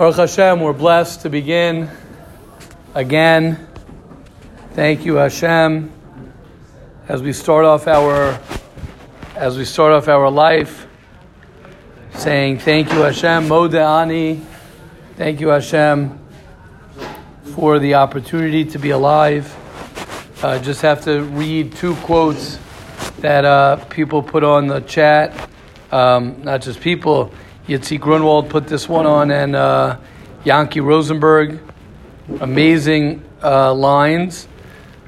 Baruch Hashem, we're blessed to begin again. Thank you, Hashem, as we start off our as we start off our life, saying thank you, Hashem, Modeani. Thank you, Hashem, for the opportunity to be alive. I uh, just have to read two quotes that uh, people put on the chat. Um, not just people. Yitzi Grunwald put this one on, and uh, Yankee Rosenberg. Amazing uh, lines.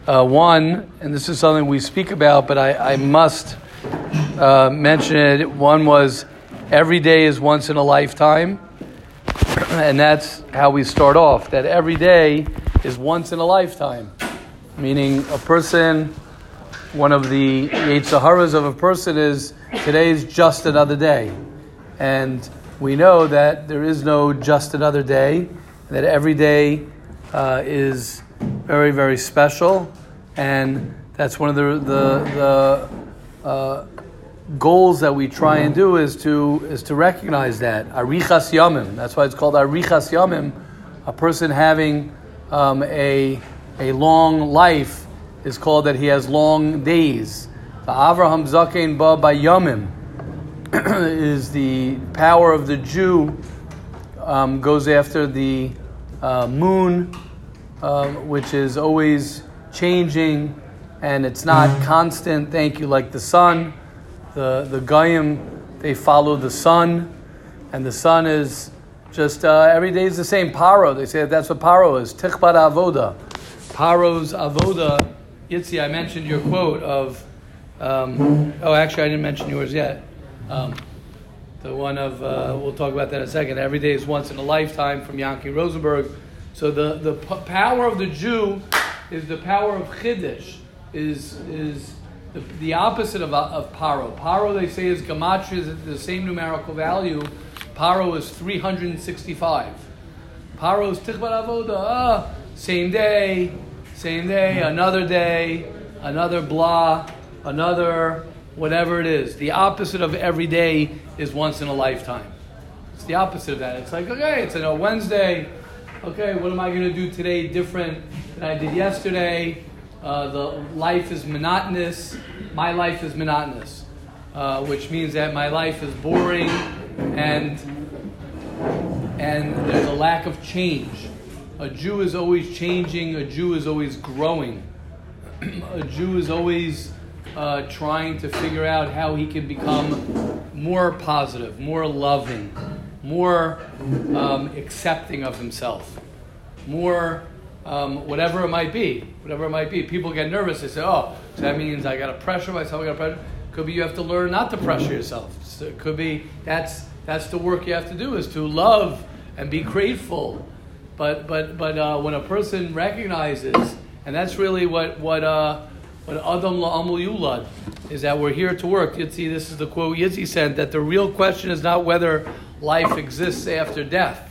Uh, one, and this is something we speak about, but I, I must uh, mention it. One was every day is once in a lifetime, and that's how we start off. That every day is once in a lifetime, meaning a person. One of the Yetzaharas of a person is today is just another day. And we know that there is no just another day, that every day uh, is very, very special. And that's one of the, the, the uh, goals that we try and do is to, is to recognize that. Arichas Yamim. That's why it's called Arichas Yamim. A person having um, a, a long life is called that he has long days. The Avraham Zakein Ba Yamim is the power of the Jew um, goes after the uh, moon, uh, which is always changing and it's not constant. Thank you, like the sun. The the Goyim they follow the sun, and the sun is just uh, every day is the same. Paro, they say that that's what paro is. Tichbat avoda. Paro's avoda. Yitzi, I mentioned your quote of. Um, oh, actually, I didn't mention yours yet. Um, the one of, uh, we'll talk about that in a second. Every day is once in a lifetime from Yankee Rosenberg. So the, the p- power of the Jew is the power of Chiddush, is, is the, the opposite of, of Paro. Paro, they say, is Gematria, is the same numerical value. Paro is 365. Paro is Tichbat Avoda, ah, same day, same day, another day, another blah, another whatever it is. The opposite of every day is once in a lifetime. It's the opposite of that. It's like, okay, it's a Wednesday. Okay, what am I going to do today different than I did yesterday? Uh, the life is monotonous. My life is monotonous, uh, which means that my life is boring and and there's a lack of change. A Jew is always changing. A Jew is always growing. a Jew is always uh, trying to figure out how he can become more positive, more loving, more um, accepting of himself, more um, whatever it might be. Whatever it might be. People get nervous. They say, "Oh, so that means I got to pressure myself. I got to pressure." Could be you have to learn not to pressure yourself. So it could be that's that's the work you have to do is to love and be grateful. But but but uh, when a person recognizes, and that's really what what. Uh, but Adam la'amul yulad is that we're here to work. Yitzi, this is the quote Yitzi sent, that the real question is not whether life exists after death.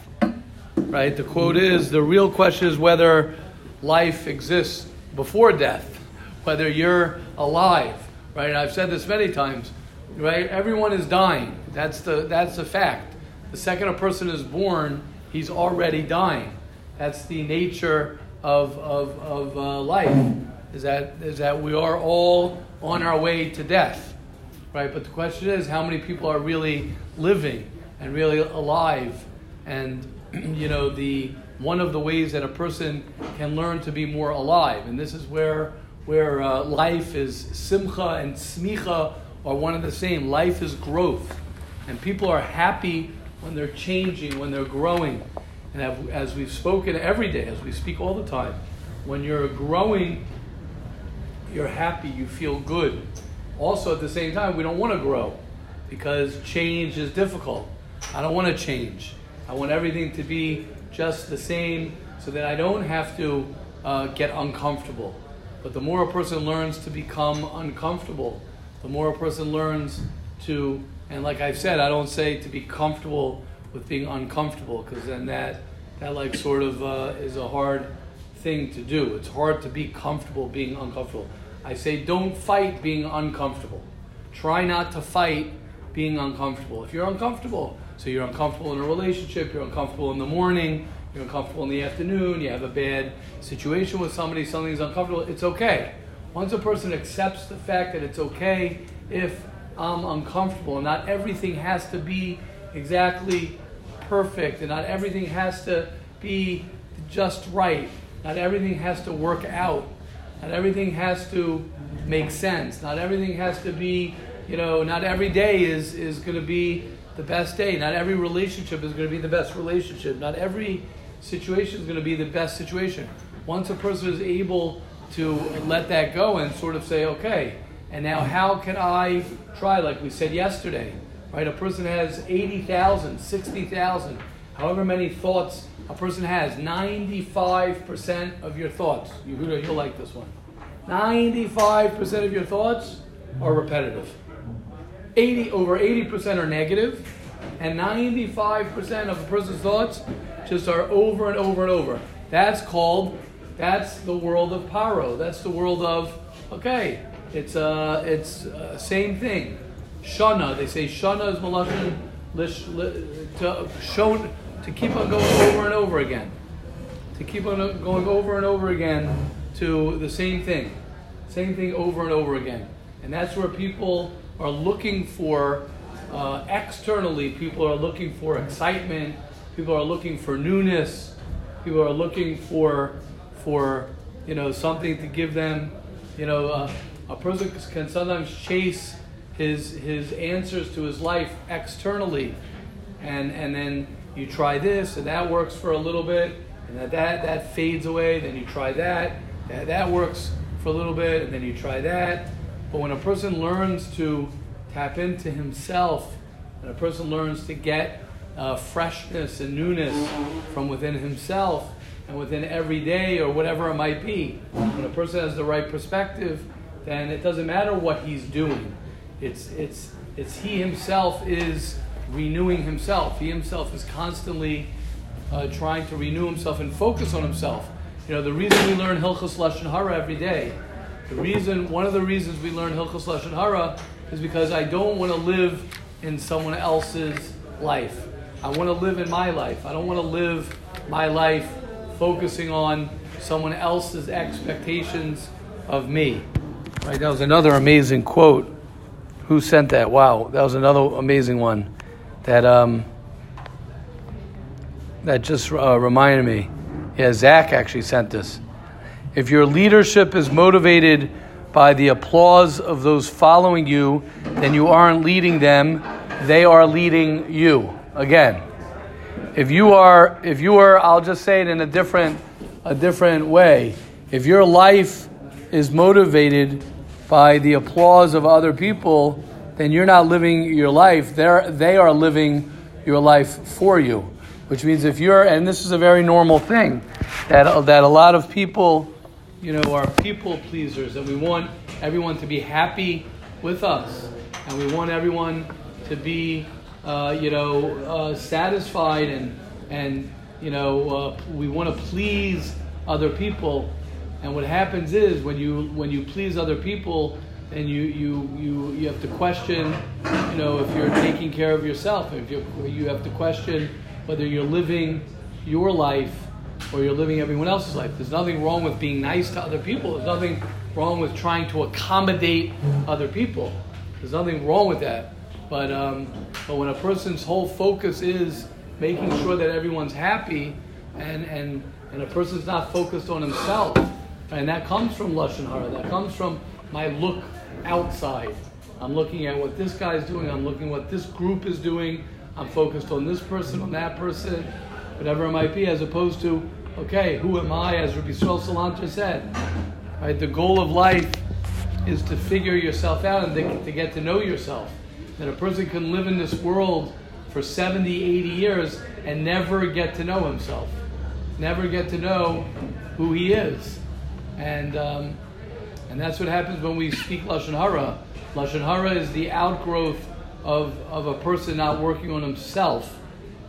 Right? The quote is the real question is whether life exists before death, whether you're alive. Right? And I've said this many times. Right? Everyone is dying. That's the that's the fact. The second a person is born, he's already dying. That's the nature of of, of uh, life is that is that we are all on our way to death, right? But the question is, how many people are really living and really alive? And you know, the one of the ways that a person can learn to be more alive, and this is where where uh, life is simcha and smicha are one and the same. Life is growth, and people are happy when they're changing, when they're growing. And as we've spoken every day, as we speak all the time, when you're growing you're happy, you feel good. Also, at the same time, we don't want to grow because change is difficult. I don't want to change. I want everything to be just the same so that I don't have to uh, get uncomfortable. But the more a person learns to become uncomfortable, the more a person learns to, and like I've said, I don't say to be comfortable with being uncomfortable because then that, that like sort of uh, is a hard thing to do. It's hard to be comfortable being uncomfortable. I say don't fight being uncomfortable. Try not to fight being uncomfortable. If you're uncomfortable, So you're uncomfortable in a relationship, you're uncomfortable in the morning, you're uncomfortable in the afternoon, you have a bad situation with somebody, something's uncomfortable, it's okay. Once a person accepts the fact that it's okay if I'm uncomfortable, and not everything has to be exactly perfect, and not everything has to be just right, not everything has to work out, not everything has to make sense, not everything has to be, you know, not every day is, is going to be the best day, not every relationship is going to be the best relationship, not every situation is going to be the best situation. Once a person is able to let that go and sort of say, okay, and now how can I try, like we said yesterday, right? A person has 80,000, 60,000, however many thoughts a person has, 95% of your thoughts, you, you'll like this one, 95% of your thoughts are repetitive. 80, over 80% are negative, and 95% of a person's thoughts just are over and over and over. That's called, that's the world of paro. That's the world of, okay, it's uh, it's uh, same thing. Shana, they say shana is malashon to show to keep on going over and over again, to keep on going over and over again to the same thing, same thing over and over again, and that's where people are looking for uh, externally. People are looking for excitement. People are looking for newness. People are looking for for you know something to give them you know. Uh, a person can sometimes chase his his answers to his life externally, and and then you try this and that works for a little bit, and that that, that fades away. Then you try that, that that works for a little bit, and then you try that. But when a person learns to tap into himself, and a person learns to get uh, freshness and newness from within himself and within every day or whatever it might be, when a person has the right perspective then it doesn't matter what he's doing. It's, it's, it's he himself is renewing himself. He himself is constantly uh, trying to renew himself and focus on himself. You know, the reason we learn Hilchos Lashon Hara every day, the reason, one of the reasons we learn Hilchos Lashon Hara is because I don't want to live in someone else's life. I want to live in my life. I don't want to live my life focusing on someone else's expectations of me. Right, that was another amazing quote. Who sent that? Wow, that was another amazing one. That um, that just uh, reminded me. Yeah, Zach actually sent this. If your leadership is motivated by the applause of those following you, then you aren't leading them; they are leading you. Again, if you are, if you are, I'll just say it in a different, a different way. If your life is motivated by the applause of other people, then you're not living your life. They're, they are living your life for you. Which means if you're, and this is a very normal thing, that, that a lot of people, you know, are people pleasers, and we want everyone to be happy with us, and we want everyone to be, uh, you know, uh, satisfied, and, and you know, uh, we want to please other people. And what happens is when you when you please other people, and you you you you have to question, you know, if you're taking care of yourself. If you you have to question whether you're living your life or you're living everyone else's life. There's nothing wrong with being nice to other people. There's nothing wrong with trying to accommodate other people. There's nothing wrong with that. But um, but when a person's whole focus is making sure that everyone's happy, and and and a person's not focused on himself and that comes from Lashon Hara. That comes from my look outside. I'm looking at what this guy's doing. I'm looking what this group is doing. I'm focused on this person, on that person, whatever it might be, as opposed to, okay, who am I? As Rabbi Yisrael Salanter said, right? The goal of life is to figure yourself out and to get to know yourself. That a person can live in this world for 70, 80 years and never get to know himself, never get to know who he is. And, um, and that's what happens when we speak Lashon Hara. Lashon Hara is the outgrowth of, of a person not working on himself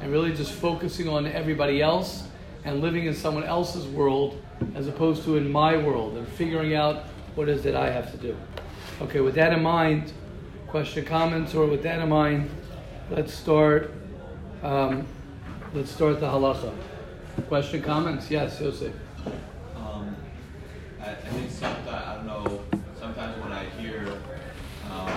and really just focusing on everybody else and living in someone else's world as opposed to in my world and figuring out what is that I have to do. Okay, with that in mind, question, comments, or with that in mind, let's start Um, let's start the halacha. Question, comments? Yes, Yosef. Um, I, I think sometimes, I don't know, sometimes when I hear um,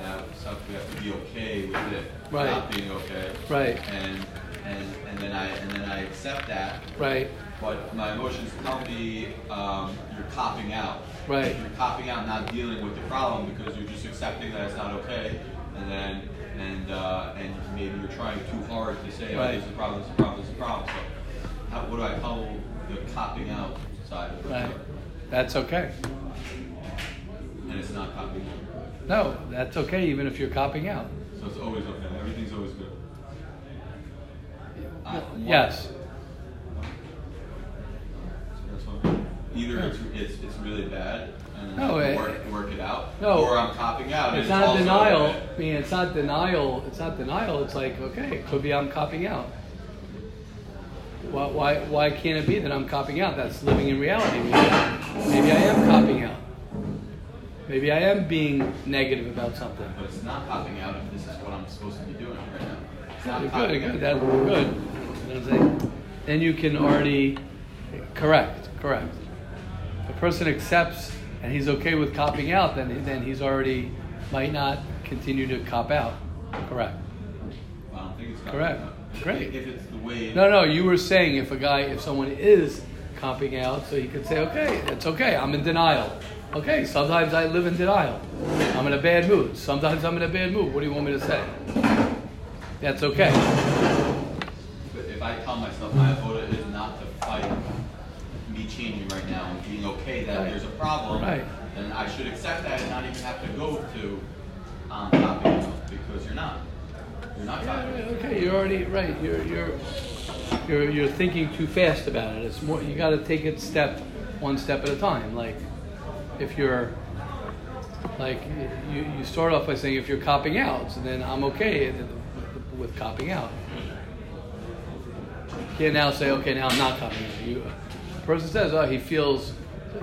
that stuff, we have to be okay with it Right. not being okay. Right. And, and, and then I, and then I accept that, Right, but my emotions tell me um, you're copping out. Right. You're copping out, not dealing with the problem because you're just accepting that it's not okay, and then and uh, and maybe you're trying too hard to say, oh, Right. this is a problem, this is a problem, this is a problem. So, how, what do I call the copping out side of it? right. That's okay. And it's not copping out. No, that's okay even if you're copping out. So it's always okay. Everything's always good. I- Yes. Either it's, it's, it's really bad and No, I it- work, work it out, No. or I'm copping out. and It's not denial. I mean, it's not denial. It's not denial. It's like, okay, it could be I'm copping out. Why, why, why can't it be that I'm copping out? That's living in reality. Maybe, maybe I am copping out. Maybe I am being negative about something. But it's not popping out if this is what I'm supposed to be doing right now. It's not Good, good. out. That's good. You know what I'm saying? Then you can already correct, correct. If a person accepts and he's okay with copping out, then then he's already might not continue to cop out. Correct. I don't think it's Correct. out. Great. If it's the way. No, no. You were saying if a guy, if someone is copping out, so you could say, okay, it's okay. I'm in denial. Okay. Sometimes I live in denial. I'm in a bad mood. Sometimes I'm in a bad mood. What do you want me to say? That's okay. If I tell myself my avoda is not to fight me changing right now and being okay that Right. there's a problem, Right. then I should accept that and not even have to go to um, copping out because you're not. You're not Yeah, okay, you're already right. You're you're you're you're thinking too fast about it. It's more you got to take it step one step at a time. Like if you're like you, you start off by saying if you're copping out, so then I'm okay with, with copping out. Can't now say okay now I'm not copping out. You, a person says oh he feels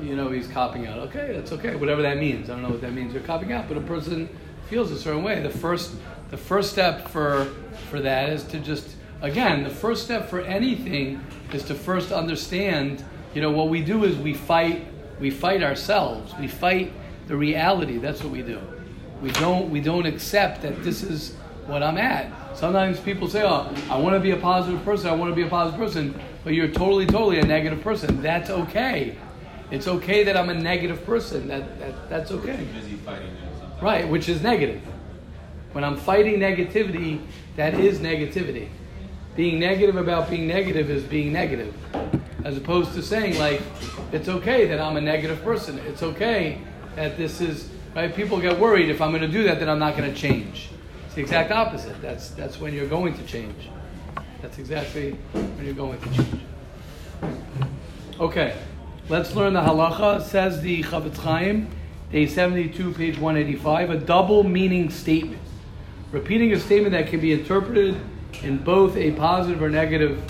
you know he's copping out. Okay, that's okay. Whatever that means. I don't know what that means. You're copping out, but a person feels a certain way. The first the first step for for that is to just again the first step for anything is to first understand you know what we do is we fight we fight ourselves we fight the reality that's what we do we don't we don't accept that this is what i'm at sometimes people say oh i want to be a positive person i want to be a positive person but you're totally totally a negative person that's okay it's okay that i'm a negative person that, that that's okay busy fighting it. Right, which is negative. When I'm fighting negativity, that is negativity. Being negative about being negative is being negative. As opposed to saying, like, it's okay that I'm a negative person. It's okay that this is, right? People get worried if I'm going to do that, then I'm not going to change. The exact opposite. That's, that's when you're going to change. That's exactly when you're going to change. Okay, let's learn the halacha. Says the Chofetz Chaim, day 72, page 185, a double meaning statement. Repeating a statement that can be interpreted in both a positive or negative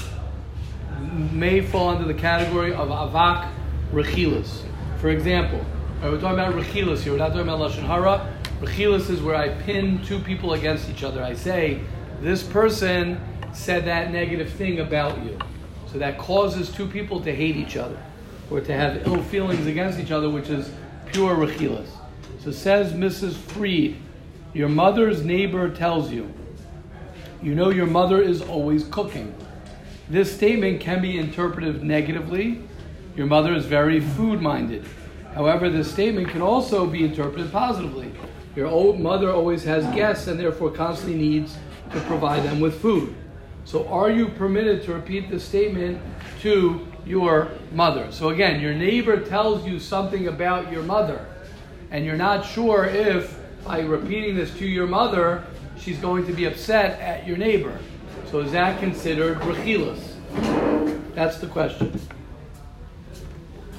may fall under the category of avak rechilas. For example, uh, we're talking about rechilas here. We're not talking about lashon hara. Rechilas is where I pin two people against each other. I say, this person said that negative thing about you. So that causes two people to hate each other or to have ill feelings against each other, which is pure rechilas. So says Mrs. Freed, your mother's neighbor tells you, you know your mother is always cooking. This statement can be interpreted negatively. Your mother is very food minded. However, this statement can also be interpreted positively. Your old mother always has guests and therefore constantly needs to provide them with food. So, are you permitted to repeat this statement to your mother? So, again, your neighbor tells you something about your mother, and you're not sure if by repeating this to your mother, she's going to be upset at your neighbor. So is that considered rechilas? That's the question.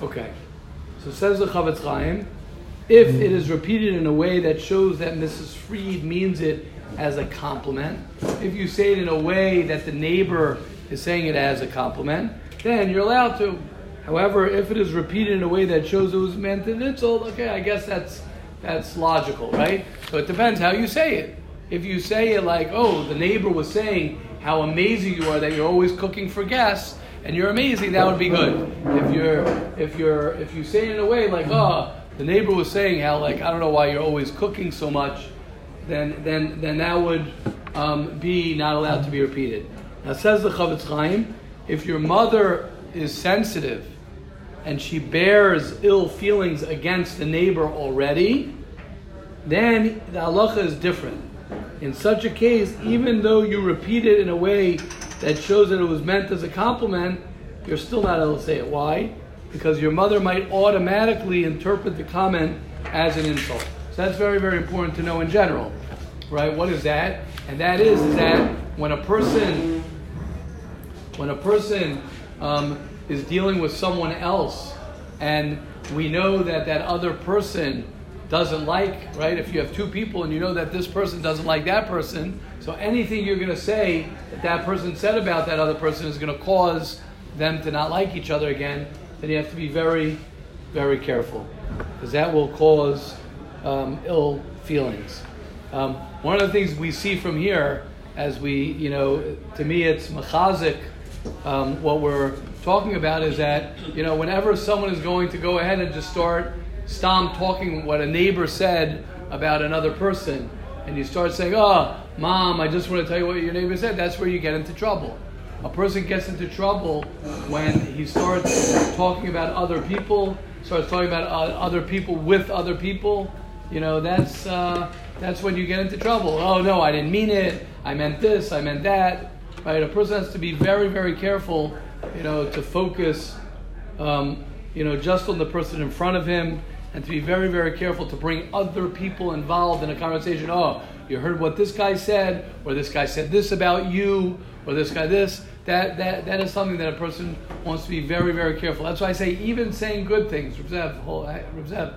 Okay. So says the Chofetz Chaim, if it is repeated in a way that shows that Mrs. Freed means it as a compliment, if you say it in a way that the neighbor is saying it as a compliment, then you're allowed to. However, if it is repeated in a way that shows it was meant an insult, okay, I guess that's that's logical, right? So it depends how you say it. If you say it like, oh, the neighbor was saying how amazing you are that you're always cooking for guests and you're amazing, that would be good. If you're if you're if you say it in a way like, oh, the neighbor was saying how like I don't know why you're always cooking so much, then then then that would um, be not allowed to be repeated. Now says the Chofetz Chaim, if your mother is sensitive and she bears ill feelings against the neighbor already, then the halacha is different. In such a case, even though you repeat it in a way that shows that it was meant as a compliment, you're still not able to say it. Why? Because your mother might automatically interpret the comment as an insult. So that's very, very important to know in general. Right? What is that? And that is, is that when a person when a person um, is dealing with someone else and we know that that other person doesn't like, right? If you have two people and you know that this person doesn't like that person, so anything you're going to say that that person said about that other person is going to cause them to not like each other again, then you have to be very, very careful because that will cause um, ill feelings. Um, one of the things we see from here, as we, you know, to me it's machazik. Um, what we're talking about is that, you know, whenever someone is going to go ahead and just start stomp talking what a neighbor said about another person, and you start saying, "Oh, mom, I just want to tell you what your neighbor said," that's where you get into trouble. A person gets into trouble when he starts talking about other people, starts talking about uh, other people with other people. You know, that's uh, that's when you get into trouble. Oh no, I didn't mean it. I meant this. I meant that. Right? A person has to be very, very careful. You know, to focus. Um, you know, just on the person in front of him and to be very, very careful to bring other people involved in a conversation. Oh, you heard what this guy said, or this guy said this about you, or this guy this. That, that, that is something that a person wants to be very, very careful. That's why I say even saying good things, Reb Zev, Rebzev,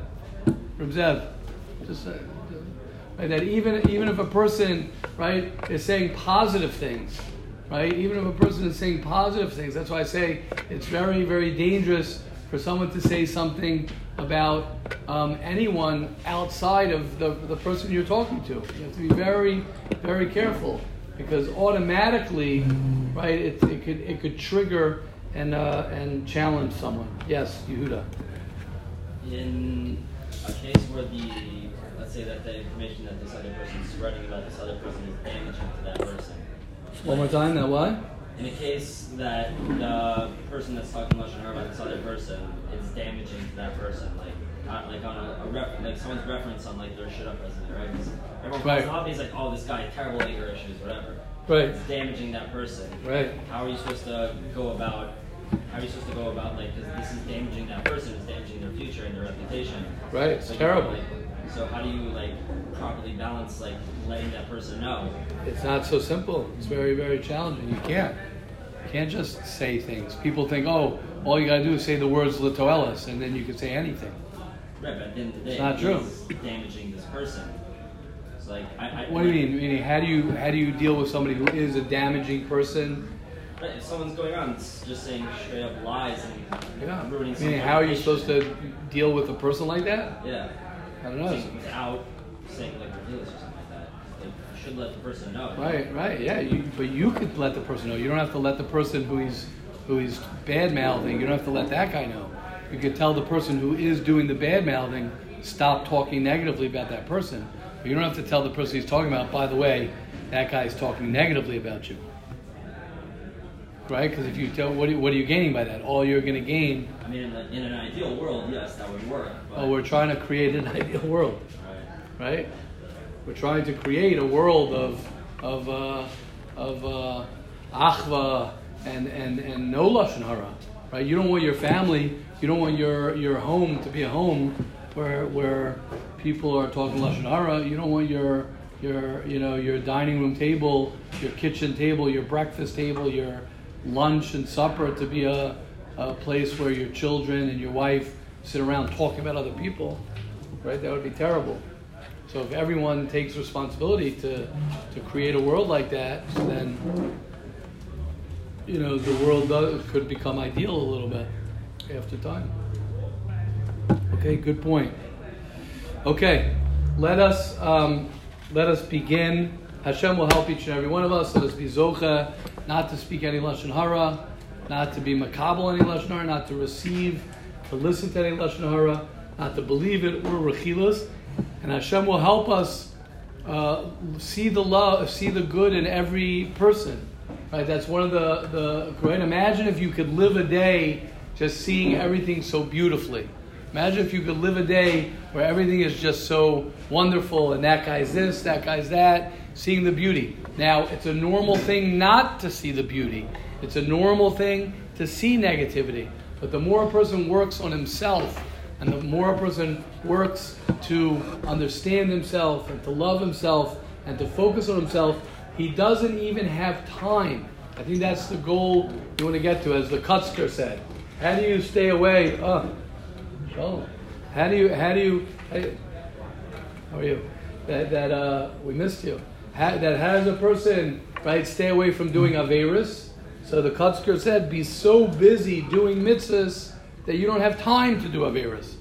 Reb Zev, just uh, right, that even even if a person right is saying positive things, right, even if a person is saying positive things, that's why I say it's very, very dangerous for someone to say something about um, anyone outside of the, the person you're talking to. You have to be very, very careful because automatically, right, it, it could it could trigger and uh, and challenge someone. Yes, Yehuda. In a case where the let's say that the information that this other person is spreading about this other person is damaging to that person. One more time. Now, what? in a case that the person that's talking lashon hara about this other person is damaging to that person, like uh, like on a, a ref, like someone's reference on like their shit up resume, right? Because everyone right. calls right. like, oh, this guy terrible anger issues, whatever. Right. It's damaging that person. Right. How are you supposed to go about? How are you supposed to go about like because this is damaging that person, it's damaging their future and their reputation. Right. It's so terrible. like, so how do you like properly balance like letting that person know? It's not so simple. It's very very challenging. You can't. You can't just say things. People think, oh, all you got to do is say the words litoelis, and then you can say anything. Right, but at the end of the day, it's not true. damaging this person. It's like I, I, what do you mean? Meaning, how do you how do you deal with somebody who is a damaging person? Right, if someone's going on just saying straight up lies and yeah. ruining. How are you supposed to deal with a person like that? Yeah. I don't know. Without saying like ridiculous or something like that. Like, you should let the person know. Right, right, yeah. You, but you could let the person know. You don't have to let the person who he's who he's bad mouthing. You don't have to let that guy know. You could tell the person who is doing the bad mouthing stop talking negatively about that person. But you don't have to tell the person he's talking about. By the way, that guy's talking negatively about you. Right? Because if you tell, what are, you, what are you gaining by that? All you're going to gain. I mean, in, the, in, an ideal world, yes, that would work. Oh, we're trying to create an ideal world. Right. right? We're trying to create a world of of uh, of uh, achva and and and no lashon hara. Right? You don't want your family, you don't want your your home to be a home where where people are talking lashon hara. You don't want your your you know your dining room table, your kitchen table, your breakfast table, your lunch and supper to be a, a place where your children and your wife sit around talking about other people, right? That would be terrible. So if everyone takes responsibility to, to create a world like that, then you know the world does, could become ideal a little bit after time. Okay, good point. Okay, let us um, let us begin Hashem will help each and every one of us. Let us be zocha, not to speak any lashon hara, not to be makabel any lashon hara, not to receive, to listen to any lashon hara, not to believe it or rechilas, and Hashem will help us uh, see the love, see the good in every person. Right? That's one of the the great. Imagine if you could live a day just seeing everything so beautifully. Imagine if you could live a day where everything is just so wonderful and that guy's this, that guy's that, seeing the beauty. Now, it's a normal thing not to see the beauty. It's a normal thing to see negativity. But the more a person works on himself and the more a person works to understand himself and to love himself and to focus on himself, he doesn't even have time. I think that's the goal you want to get to, as the Kutzker said. How do you stay away? Oh, shalom. How do you, how do you, hey, how are you? That, that uh, we missed you. How, that has a person, right, stay away from doing Averis. So the Kutzker said, be so busy doing mitzvahs that you don't have time to do Averis.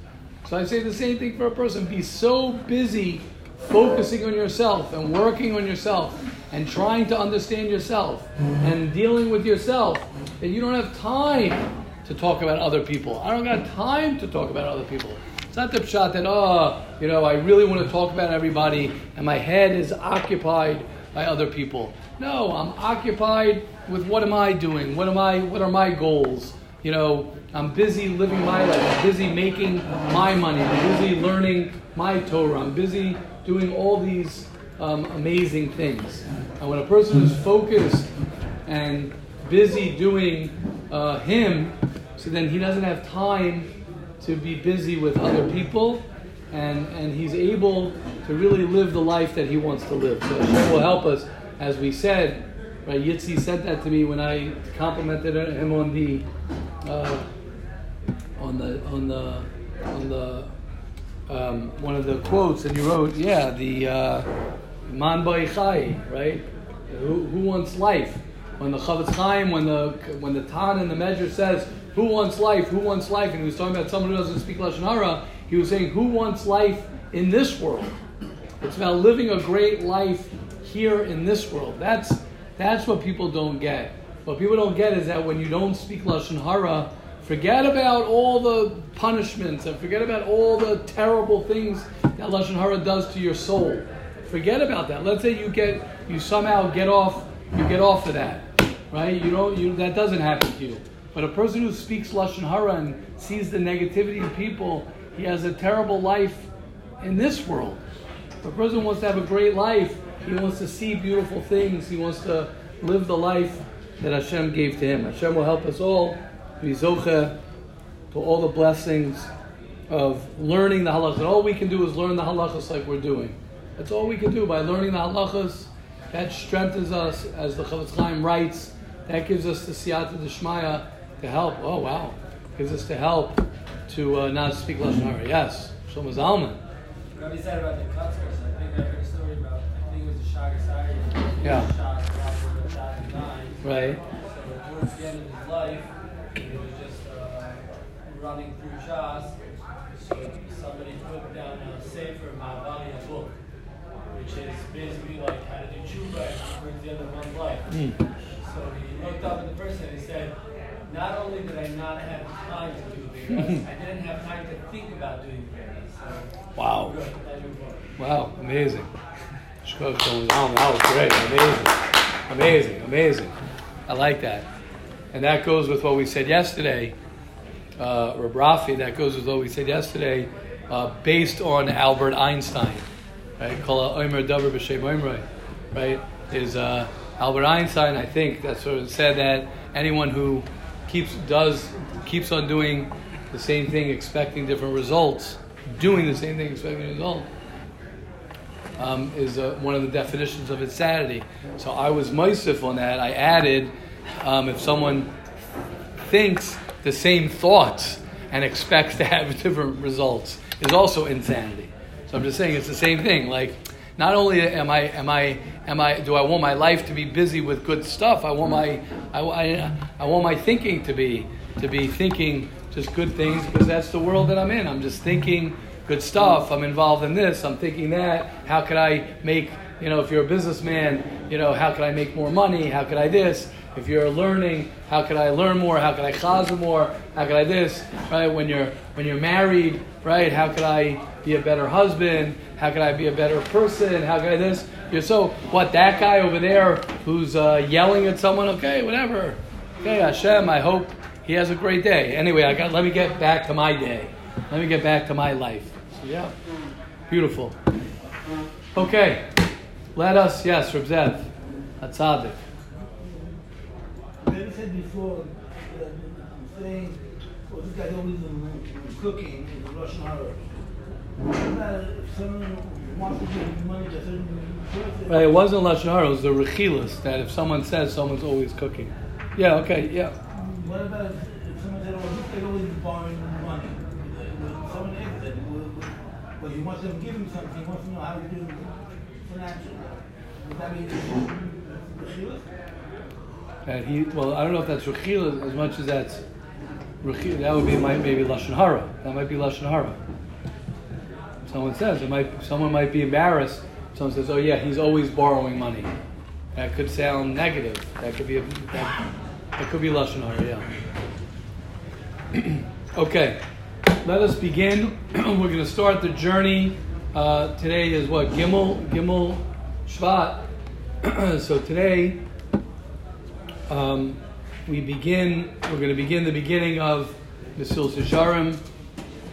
So I say the same thing for a person. Be so busy focusing on yourself and working on yourself and trying to understand yourself and dealing with yourself that you don't have time to talk about other people. I don't got time to talk about other people. It's not the shot that, oh, you know, I really want to talk about everybody and my head is occupied by other people. No, I'm occupied with what am I doing? What am I what are my goals? You know, I'm busy living my life. I'm busy making my money. I'm busy learning my Torah. I'm busy doing all these um, amazing things. And when a person is focused and busy doing uh, him, so then he doesn't have time to be busy with other people, and, and he's able to really live the life that he wants to live. So Hashem will help us, as we said. Right, Yitzi sent that to me when I complimented him on the uh, on the on the on the um, one of the quotes, and he wrote, "Yeah, the uh, man chai, right? Who, who wants life?" When the Chofetz Chaim, when the when the Tan and the Measure says, "Who wants life? Who wants life?" and he was talking about someone who doesn't speak lashon hara, he was saying, "Who wants life in this world?" It's about living a great life here in this world. That's that's what people don't get. What people don't get is that when you don't speak lashon hara, forget about all the punishments and forget about all the terrible things that lashon hara does to your soul. Forget about that. Let's say you get you somehow get off you get off of that, right? You don't you that doesn't happen to you. But a person who speaks lashon hara and sees the negativity in people, he has a terrible life in this world. If a person wants to have a great life, he wants to see beautiful things. He wants to live the life that Hashem gave to him. Hashem will help us all be zocha to all the blessings of learning the halachas. And all we can do is learn the halachas like we're doing. That's all we can do by learning the halachas. That strengthens us, as the Chofetz Chaim writes. That gives us the siyata d'shmaya to help. Oh wow, gives us to help to uh, not speak lashon hara. Yes, Shlomo Zalman. Rabbi said about the Kutzkers, I think I heard a story about, I think it was the Shaagas Aryeh. Yeah. Shot, shot, shot, and died. Right. So towards the end of his life, he was just uh, running through Shas. So somebody put down a Sefer Ma'avali, a book, which is basically like how to do tshuva towards the end of one's life. Hmm. So he looked up at the person and he said, not only did I not have time to do Vedas, I didn't have time to think about doing Vedas. So, Wow. good, I do both. Wow, amazing. Shkosh That was great. Amazing. Amazing, amazing. I like that. And that goes with what we said yesterday, uh, Reb Rafi, that goes with what we said yesterday, uh, based on Albert Einstein. Right? Omer Davar B'Shem. Right? Is uh, Albert Einstein, I think, that sort of said that anyone who keeps does keeps on doing the same thing, expecting different results, doing the same thing, expecting a result, um, is uh, one of the definitions of insanity. So I was moisif on that. I added um, if someone thinks the same thoughts and expects to have different results is also insanity. So I'm just saying it's the same thing. Like, not only am I am I am I do I want my life to be busy with good stuff. I want my I, I, I want my thinking to be to be thinking just good things because that's the world that I'm in. I'm just thinking good stuff. I'm involved in this. I'm thinking that. How can I make you know, if you're a businessman, you know, how can I make more money? How could I this? If you're learning, how can I learn more? How can I chazah more? How can I this? Right? When you're when you're married, right? How could I be a better husband? How can I be a better person? How can I this? You're so what that guy over there who's uh, yelling at someone? Okay, whatever. Okay, Hashem. I hope he has a great day. Anyway, I got. Let me get back to my day. Let me get back to my life. So, yeah, beautiful. Okay, let us. Yes, Reb Zev, a tzaddik. Like I said before, uh, saying, well, this guy's always cooking in the Russian horror. What about if someone wants to give money to a certain person? Right, it wasn't lashon. It was the rechilas that if someone says someone's always cooking. Yeah. Okay. Yeah. What about if if someone said, oh, guy's always borrowing money? Someone asked that, well, well, well, he wants to give him something, wants to know how to do financial. Would that be the That he. Well, I don't know if that's rechila as much as that's. Rechila, that would be maybe lashon hara. That might be lashon hara. Someone says it might. Someone might be embarrassed. Someone says, "Oh yeah, he's always borrowing money." That could sound negative. That could be a. That, that could be lashon hara. Yeah. okay, let us begin. We're going to start the journey. Uh, today is what Gimel Gimel Shvat. so today um, we begin. We're going to begin the beginning of Mesilas Yesharim.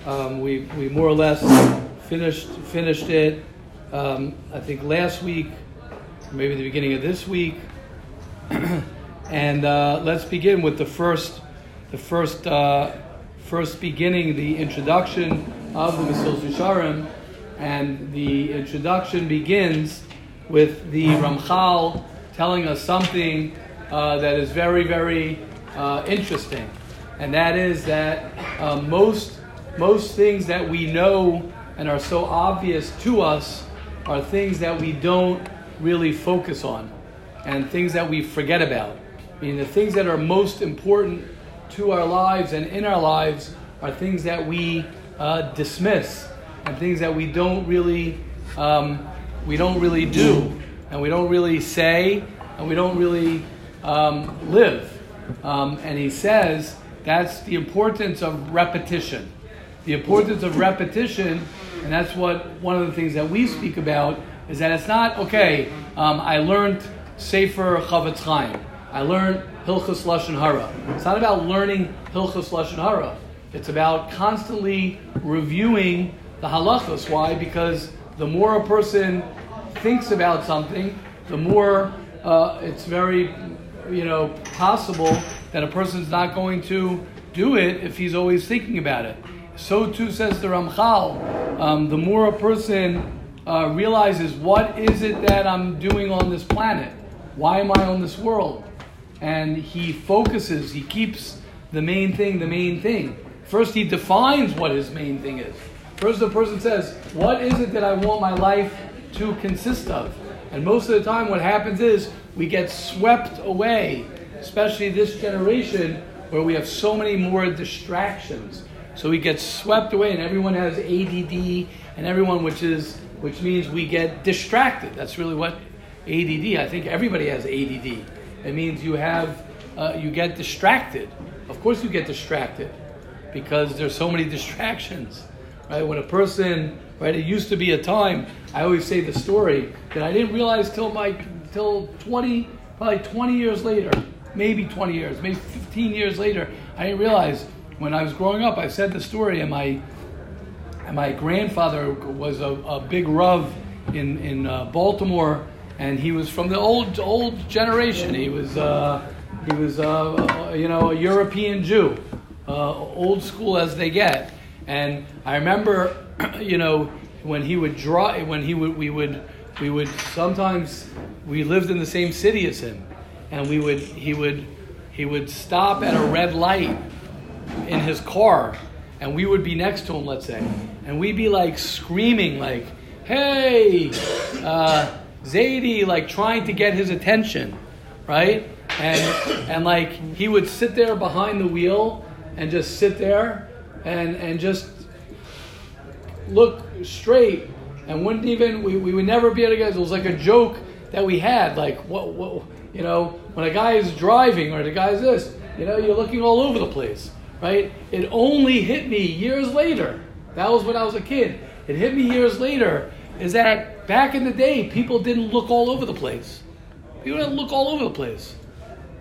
Um, we we more or less finished finished it. Um, I think last week, maybe the beginning of this week. and uh, let's begin with the first, the first, uh, first beginning, the introduction of the Mesilas Yesharim, and the introduction begins with the Ramchal telling us something uh, that is very, very uh, interesting, and that is that uh, most most things that we know and are so obvious to us are things that we don't really focus on, and things that we forget about. I mean, the things that are most important to our lives and in our lives are things that we uh, dismiss and things that we don't really um, we don't really do and we don't really say and we don't really um, live. Um, and he says that's the importance of repetition. The importance of repetition, and that's what one of the things that we speak about is that it's not okay. Um, I learned Sefer Chofetz Chaim. I learned Hilchus Lashon Hara. It's not about learning Hilchus Lashon Hara. It's about constantly reviewing the halachas. Why? Because the more a person thinks about something, the more uh, it's very, you know, possible that a person's not going to do it if he's always thinking about it. So too says the Ramchal. Um, the more a person uh, realizes what is it that I'm doing on this planet, why am I on this world, and he focuses, he keeps the main thing the main thing. First, he defines what his main thing is. First, the person says, What is it that I want my life to consist of? And most of the time, what happens is we get swept away, especially this generation where we have so many more distractions. So we get swept away, and everyone has ADD, and everyone, which is which means we get distracted. That's really what ADD. I think everybody has ADD. It means you have uh, you get distracted. Of course, you get distracted because there's so many distractions, right? When a person, right? It used to be a time. I always say the story that I didn't realize till my till 20, probably 20 years later, maybe 20 years, maybe 15 years later. I didn't realize when I was growing up. I said the story, and my and my grandfather was a, a big Rav in in uh, Baltimore, and he was from the old old generation. He was uh, he was uh, you know a European Jew, uh, old school as they get. And I remember, you know, when he would draw, when he would we would we would sometimes we lived in the same city as him, and we would he would he would stop at a red light in his car and we would be next to him, let's say, and we'd be like screaming, like, "Hey, uh, Zadie!" like trying to get his attention, right? And and like he would sit there behind the wheel and just sit there and and just look straight and wouldn't even we, we would never be able to get. It was like a joke that we had. Like what what you know when a guy is driving or the guy's this, you know, you're looking all over the place, right? It only hit me years later. That was when I was a kid. It hit me years later. Is that back in the day, people didn't look all over the place. People didn't look all over the place.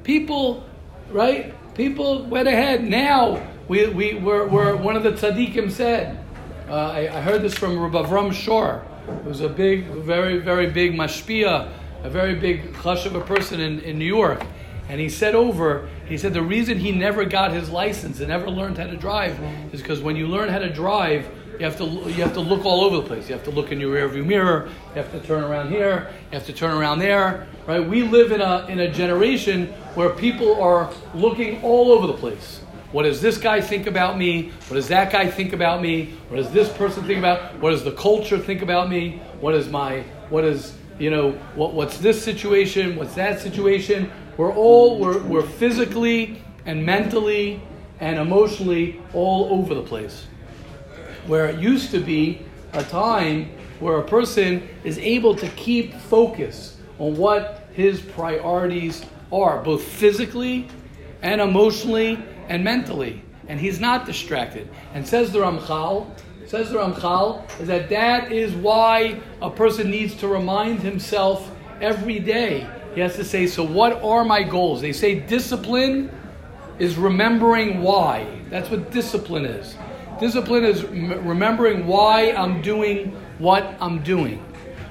People, right? People went ahead. Now we we were, were one of the tzaddikim said. Uh, I, I, heard this from Rabbi Avram Schorr, who was a big, very, very big mashpia, a very big chush of a person in, in New York. And he said over, he said the reason he never got his license and never learned how to drive is because when you learn how to drive, you have to you have to look all over the place. You have to look in your rearview mirror. You have to turn around here. You have to turn around there. Right? We live in a in a generation where people are looking all over the place. What does this guy think about me? What does that guy think about me? What does this person think about? What does the culture think about me? What is my what is you know what what's this situation? What's that situation? We're all we're, we're physically and mentally and emotionally all over the place. Where it used to be a time where a person is able to keep focus on what his priorities are, both physically and emotionally and mentally. And he's not distracted. And says the Ramchal, says the Ramchal, is that that is why a person needs to remind himself every day. He has to say, so what are my goals? They say discipline is remembering why. That's what discipline is. Discipline is remembering why I'm doing what I'm doing.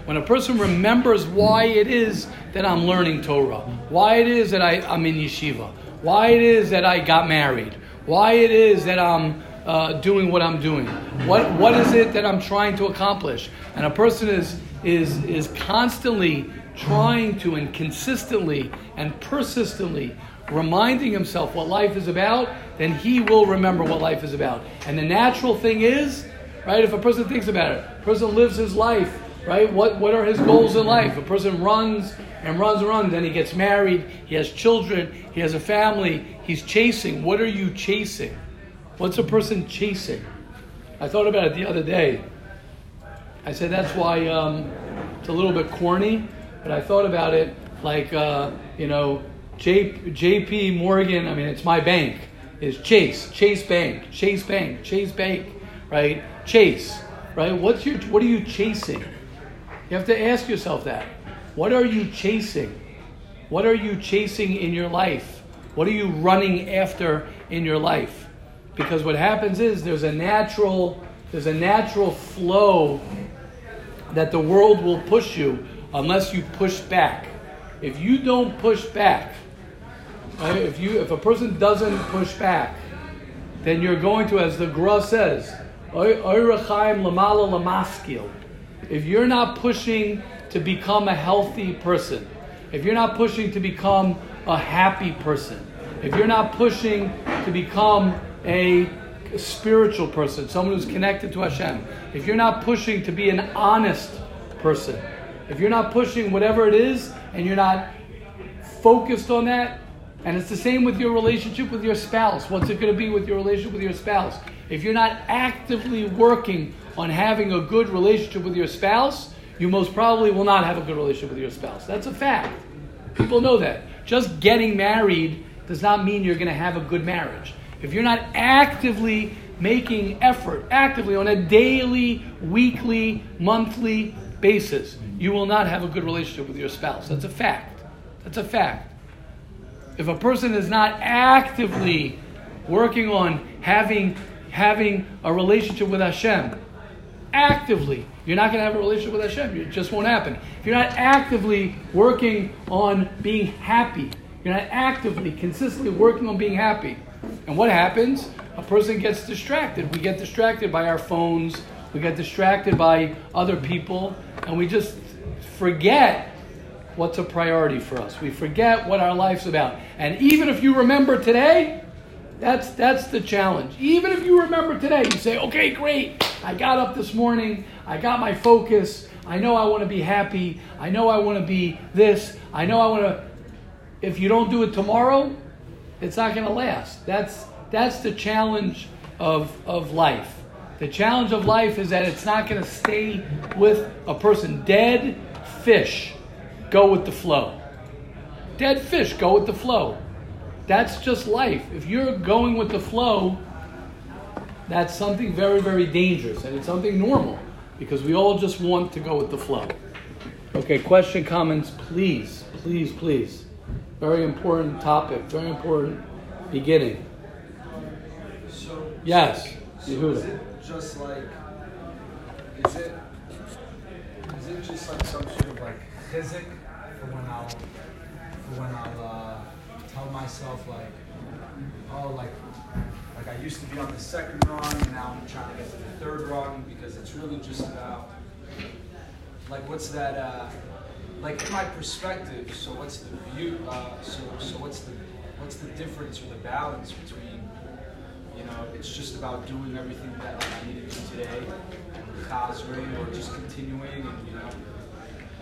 When a person remembers why it is that I'm learning Torah, why it is that I, am in yeshiva, why it is that I got married, why it is that I'm uh, doing what I'm doing, what, what is it that I'm trying to accomplish. And a person is, is, is constantly trying to and consistently and persistently reminding himself what life is about, then he will remember what life is about. And the natural thing is, right, if a person thinks about it, a person lives his life, right? What, what are his goals in life? A person runs and runs and runs, then he gets married, he has children, he has a family, he's chasing. What are you chasing? What's a person chasing? I thought about it the other day. I said that's why um, it's a little bit corny, but I thought about it like, uh, you know, J, JP Morgan, I mean, it's my bank, is Chase, Chase Bank, Chase Bank, Chase Bank, right? Chase, right? What's your, what are you chasing? You have to ask yourself that. What are you chasing? What are you chasing in your life? What are you running after in your life? Because what happens is there's a natural there's a natural flow that the world will push you unless you push back. If you don't push back, right, if you if a person doesn't push back, then you're going to, as the Gra says, if you're not pushing to become a healthy person, if you're not pushing to become a happy person, if you're not pushing to become a spiritual person, someone who's connected to Hashem, if you're not pushing to be an honest person, if you're not pushing whatever it is and you're not focused on that, and it's the same with your relationship with your spouse. What's it going to be with your relationship with your spouse? If you're not actively working on having a good relationship with your spouse, you most probably will not have a good relationship with your spouse. That's a fact. People know that. Just getting married does not mean you're going to have a good marriage. If you're not actively making effort, actively on a daily, weekly, monthly basis, you will not have a good relationship with your spouse. That's a fact. That's a fact. If a person is not actively working on having having a relationship with Hashem, actively you're not going to have a relationship with Hashem. It just won't happen. If you're not actively working on being happy, you're not actively, consistently working on being happy. And what happens? A person gets distracted. We get distracted by our phones, we get distracted by other people, and we just forget what's a priority for us. We forget what our life's about. And even if you remember today, that's that's the challenge. Even if you remember today, you say, "Okay, great. I got up this morning. I got my focus. I know I want to be happy. I know I want to be this. I know I want to. If you don't do it tomorrow, it's not going to last. That's that's the challenge of of life. The challenge of life is that it's not going to stay with a person. Dead fish go with the flow. Dead fish go with the flow. That's just life. If you're going with the flow, that's something very, very dangerous. And it's something normal because we all just want to go with the flow. Okay, question, comments, please, please, please. Very important topic, very important beginning. So, Yes, so Yehuda. is it just like, is it, is it just like some sort of like chizuk for when I'll, for when I'll uh, tell myself like, oh, like, like I used to be on the second rung, and now I'm trying to get to the third rung because it's really just about, like, what's that, uh, like in my perspective. So what's the view? Uh, so so what's the what's the difference or the balance between you know, it's just about doing everything that like, I need to do today, Chazri, or just continuing, and you know,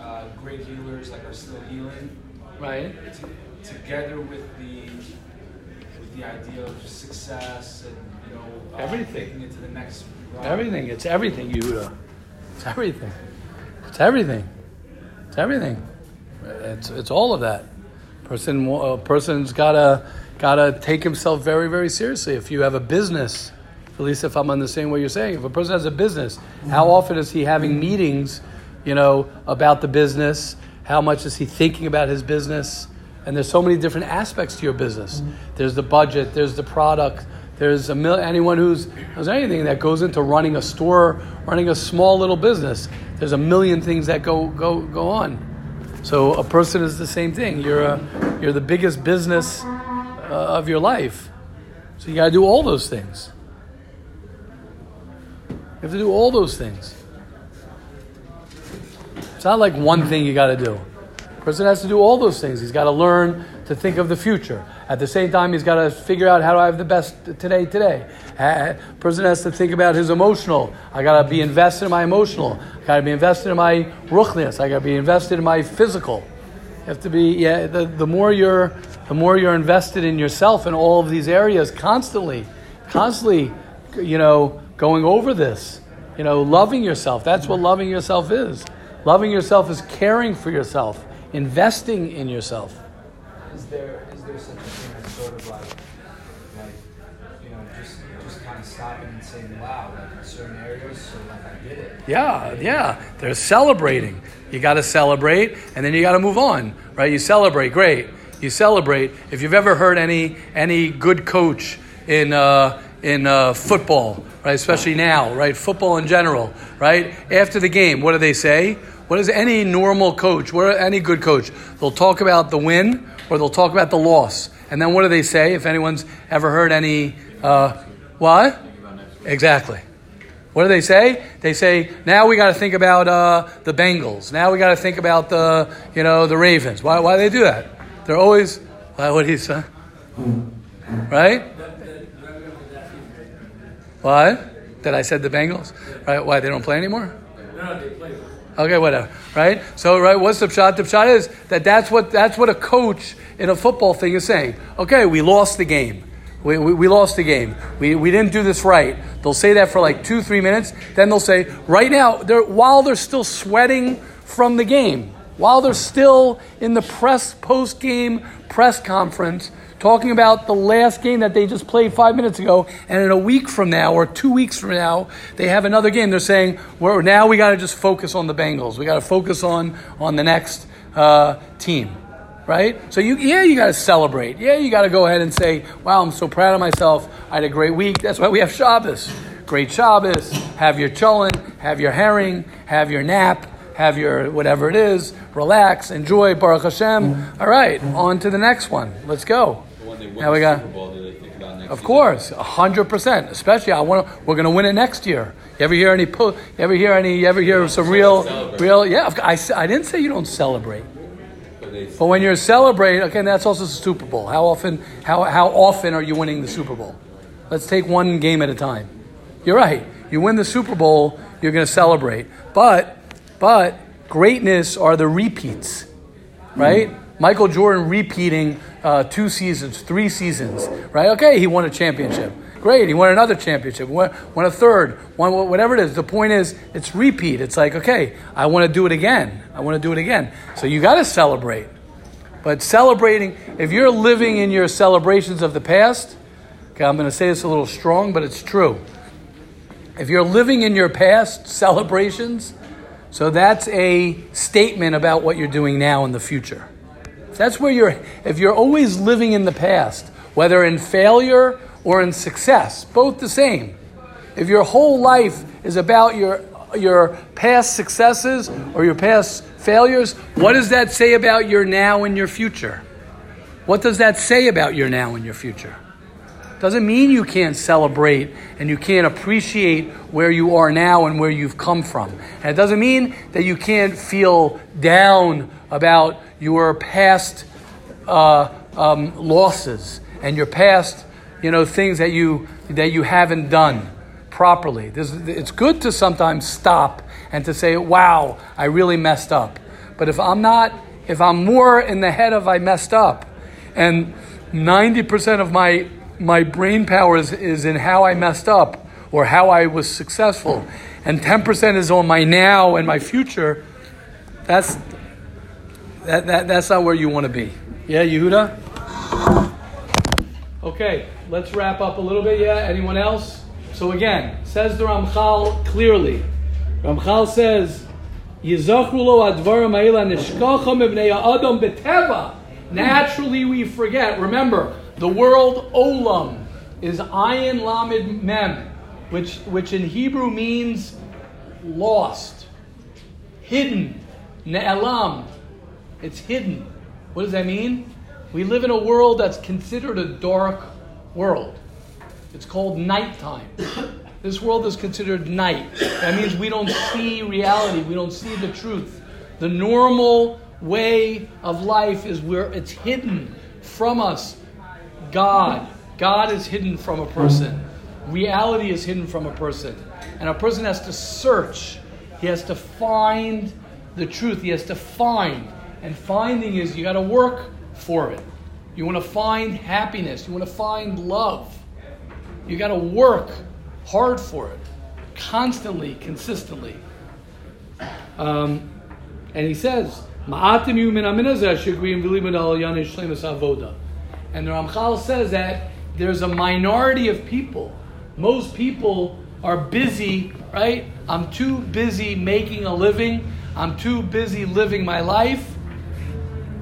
uh, great healers like are still healing, Right? t- together with the with the idea of success and you know, uh, Everything. taking it to the next. rung. Everything. It's everything, Yehuda. It's everything. It's everything. It's everything. It's, it's all of that. Person, a person's gotta gotta take himself very, very seriously. If you have a business, at least if I'm on the same way you're saying, if a person has a business, how often is he having meetings, you know, about the business? How much is he thinking about his business? And there's so many different aspects to your business. There's the budget. There's the product. There's a mil- anyone who's there's anything that goes into running a store, running a small little business. There's a million things that go go go on. So a person is the same thing. You're a, you're the biggest business uh, of your life. So you got to do all those things. You have to do all those things. It's not like one thing you got to do. Person has to do all those things. He's got to learn to think of the future. At the same time, he's got to figure out how do I have the best today, today. A person has to think about his emotional. I got to be invested in my emotional. I got to be invested in my ruchnius. I got to be invested in my physical. You have to be, yeah, the, the more you're, the more you're invested in yourself in all of these areas constantly, constantly, you know, going over this, you know, loving yourself. That's what loving yourself is. Loving yourself is caring for yourself, investing in yourself. Is there is there such a thing as sort of like like you know just just kind of stopping and saying wow like in certain areas so like I did it. Yeah, yeah. They're celebrating. You got to celebrate, and then you got to move on, right? You celebrate, great. You celebrate. If you've ever heard any any good coach in uh, in uh, football, right? Especially now, right? Football in general, right? After the game, what do they say? What is any normal coach? What any good coach? They'll talk about the win or they'll talk about the loss, and then what do they say? If anyone's ever heard any, uh, what? Exactly. What do they say? They say now we got to think about uh, the Bengals. Now we got to think about the you know the Ravens. Why why do they do that? They're always why, what do you say? Right? What? That I said the Bengals? Right? Why they don't play anymore? No, they play. Okay, whatever. Right? So, right, what's the shot? The shot is that that's what that's what a coach in a football thing is saying. Okay, we lost the game. We, we, we lost the game. We, we didn't do this right. They'll say that for like two, three minutes. Then they'll say, right now, they're, while they're still sweating from the game, while they're still in the press post game press conference, talking about the last game that they just played five minutes ago, and in a week from now or two weeks from now, they have another game. They're saying, well, now we got to just focus on the Bengals. We got to focus on on the next uh, team, right? So you, yeah, you got to celebrate. Yeah, you got to go ahead and say, wow, I'm so proud of myself. I had a great week. That's why we have Shabbos. Great Shabbos. Have your cholent, have your herring, have your nap, have your whatever it is. Relax, enjoy, Baruch Hashem. All right, on to the next one. Let's go. But when they win Now we the got- Super Bowl, do they think about next Of season? course, hundred percent. Especially, I want to. We're going to win it next year. You ever hear any? po- You ever hear any? You ever hear some real, Celebrate. real? Yeah, of- I, s- I didn't say you don't celebrate, But but when you're celebrating, okay, that's also the Super Bowl. How often? How how often are you winning the Super Bowl? Let's take one game at a time. You're right. You win the Super Bowl, you're going to celebrate. But but greatness are the repeats, right? Mm. Michael Jordan repeating uh, two seasons, three seasons, right? Okay, he won a championship. Great. He won another championship. Won, won a third. Won whatever it is. The point is, it's repeat. It's like, okay, I want to do it again. I want to do it again. So you got to celebrate. But celebrating, if you're living in your celebrations of the past, okay, I'm going to say this a little strong, but it's true. If you're living in your past celebrations, so that's a statement about what you're doing now in the future. That's where you're, if you're always living in the past, whether in failure or in success, both the same. If your whole life is about your, your past successes or your past failures, what does that say about your now and your future? What does that say about your now and your future? Doesn't mean you can't celebrate and you can't appreciate where you are now and where you've come from. And it doesn't mean that you can't feel down about your past uh, um, losses and your past, you know, things that you that you haven't done properly. This, it's good to sometimes stop and to say, "Wow, I really messed up." But if I'm not, if I'm more in the head of I messed up, and ninety percent of my my brain power is, is in how I messed up or how I was successful, and 10% is on my now and my future, that's, that, that, that's not where you want to be. Yeah, Yehuda? Okay, let's wrap up a little bit. Yeah, anyone else? So again, says the Ramchal clearly. Ramchal says, Naturally, we forget. Remember, the world olam is ayin lamed mem, which, which in Hebrew means lost, hidden, ne'elam. It's hidden. What does that mean? We live in a world that's considered a dark world. It's called nighttime. This world is considered night. That means we don't see reality. We don't see the truth. The normal way of life is where it's hidden from us God. God is hidden from a person. Reality is hidden from a person. And a person has to search. He has to find the truth. He has to find. And finding is you got to work for it. You want to find happiness. You want to find love. You got to work hard for it, constantly, consistently. Um, and he says, and the Ramchal says that there's a minority of people. Most people are busy, right? I'm too busy making a living. I'm too busy living my life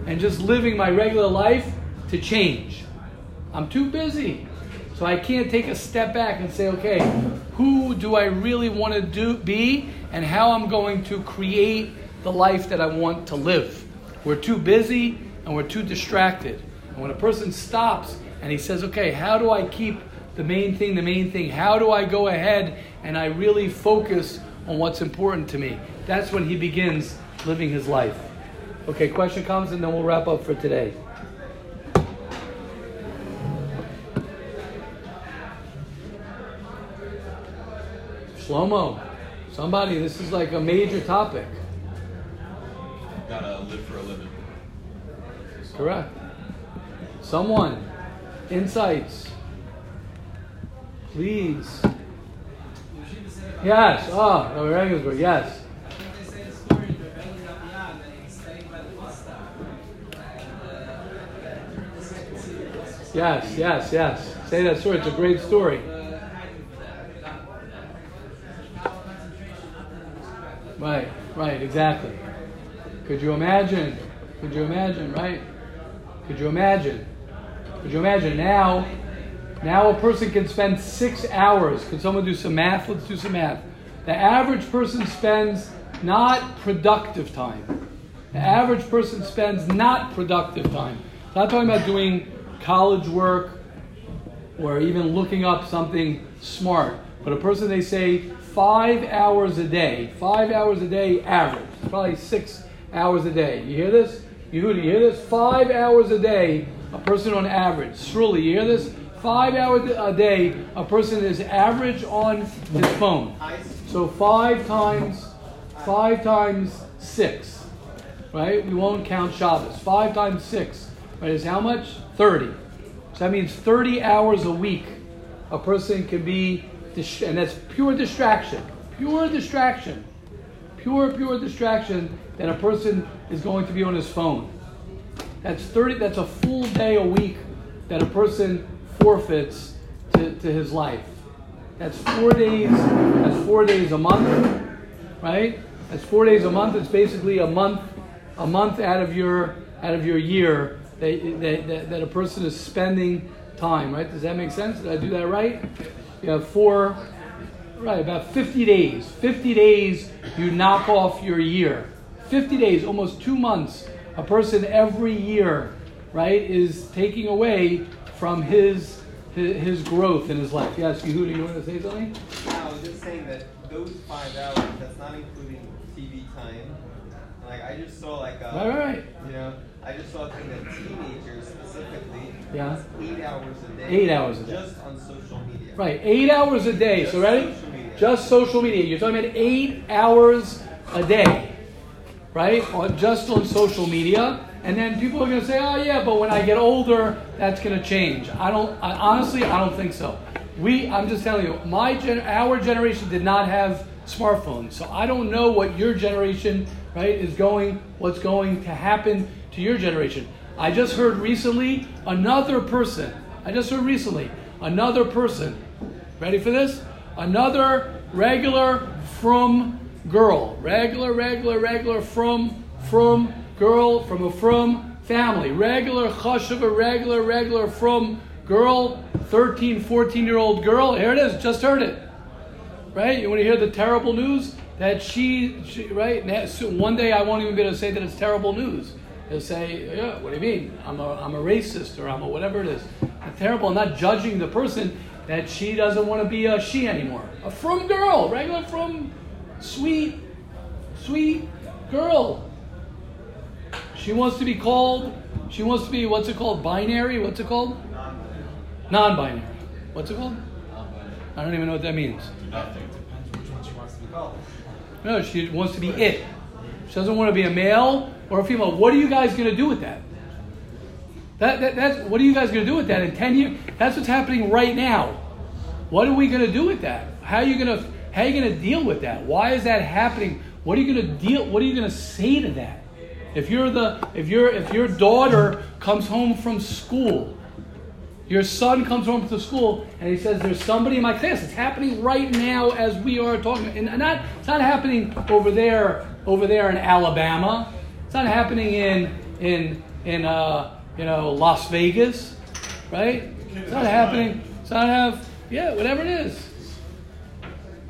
and just living my regular life to change. I'm too busy. So I can't take a step back and say, okay, who do I really want to do be and how I'm going to create the life that I want to live. We're too busy and we're too distracted. And when a person stops and he says, okay, how do I keep the main thing the main thing? How do I go ahead and I really focus on what's important to me? That's when he begins living his life. Okay, question comes and then we'll wrap up for today. Shlomo, somebody, this is like a major topic. Gotta live for a living. Correct. Someone, insights. Please. Yes. Ah, oh, Rabbi Regensburg, yes. Yes, yes, yes. Say that story. It's a great story. Right, right, exactly. Could you imagine? Could you imagine, right? Could you imagine? Could you imagine now? Now a person can spend six hours. Could someone do some math? Let's do some math. The average person spends not productive time. The average person spends not productive time. I'm not talking about doing college work or even looking up something smart. But a person, they say, five hours a day, five hours a day average, probably six hours a day. You hear this? You hear this? Five hours a day, a person on average. Surely, you hear this? Five hours a day, a person is average on his phone. So five times, five times six, right? We won't count Shabbos. Five times six, right, is how much? 30. So that means 30 hours a week a person can be, and that's pure distraction, pure distraction, pure, pure distraction, that a person is going to be on his phone. That's 30, that's a full day a week that a person forfeits to, to his life. That's four days, that's four days a month, right? That's four days a month. It's basically a month, a month out of your out of your year that, that, that, a person is spending time, right? Does that make sense? Did I do that right? You have four, right, about 50 days. 50 days you knock off your year. 50 days, almost two months. A person every year, right, is taking away from his his, his growth in his life. Yes, Yehuda, you want to say something? I was just saying that those five hours, that's not including TV time. Like I just saw like a, Right, right, right. you know, I just saw a thing that teenagers specifically, Yeah. eight hours a day, Eight hours a day. just on social media. Right, eight hours a day. So Just ready? social. Just social media. You're talking about eight hours a day, right? Just on social media. And then people are going to say, "Oh yeah, but when I get older, that's going to change." I don't. I, honestly, I don't think so. We. I'm just telling you, my gen, our generation did not have smartphones, so I don't know what your generation, right, is going. What's going to happen to your generation? I just heard recently another person. I just heard recently another person Ready for this? Another regular frum girl. Regular, regular, regular frum frum girl from a frum family. Regular chashuva, regular, regular frum girl, 13, 14 year old girl. Here it is, just heard it. Right? You want to hear the terrible news? That she, she right? One day I won't even be able to say that it's terrible news. They'll say, yeah, what do you mean? I'm a, I'm a racist or I'm a whatever it is. It's terrible. I'm not judging the person that she doesn't want to be a she anymore. A frum girl, regular frum sweet, sweet girl. She wants to be called, she wants to be, what's it called? Binary? What's it called? Non binary. What's it called? I don't even know what that means. Nothing. Depends which one she wants to be called. No, she wants to be it. She doesn't want to be a male or a female. What are you guys going to do with that? That, that? That's what are you guys going to do with that in ten years? That's what's happening right now. What are we going to do with that? How are you going to how are you going to deal with that? Why is that happening? What are you going to deal? What are you going to say to that? If you're the if your if your daughter comes home from school your son comes home from school and he says, "There's somebody in my class." It's happening right now as we are talking, and not it's not happening over there, over there in Alabama. It's not happening in in in uh, you know Las Vegas, right? It's not happening. It's not have yeah, whatever it is.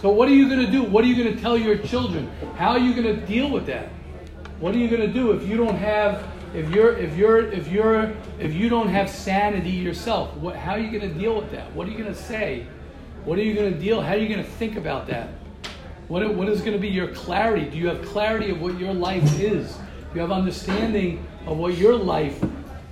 So what are you going to do? What are you going to tell your children? How are you going to deal with that? What are you going to do if you don't have if you're if you're if you're if you don't have sanity yourself? What, how are you going to deal with that? What are you going to say? What are you going to deal? How are you going to think about that? What, what is going to be your clarity? Do you have clarity of what your life is? Do you have understanding of what your life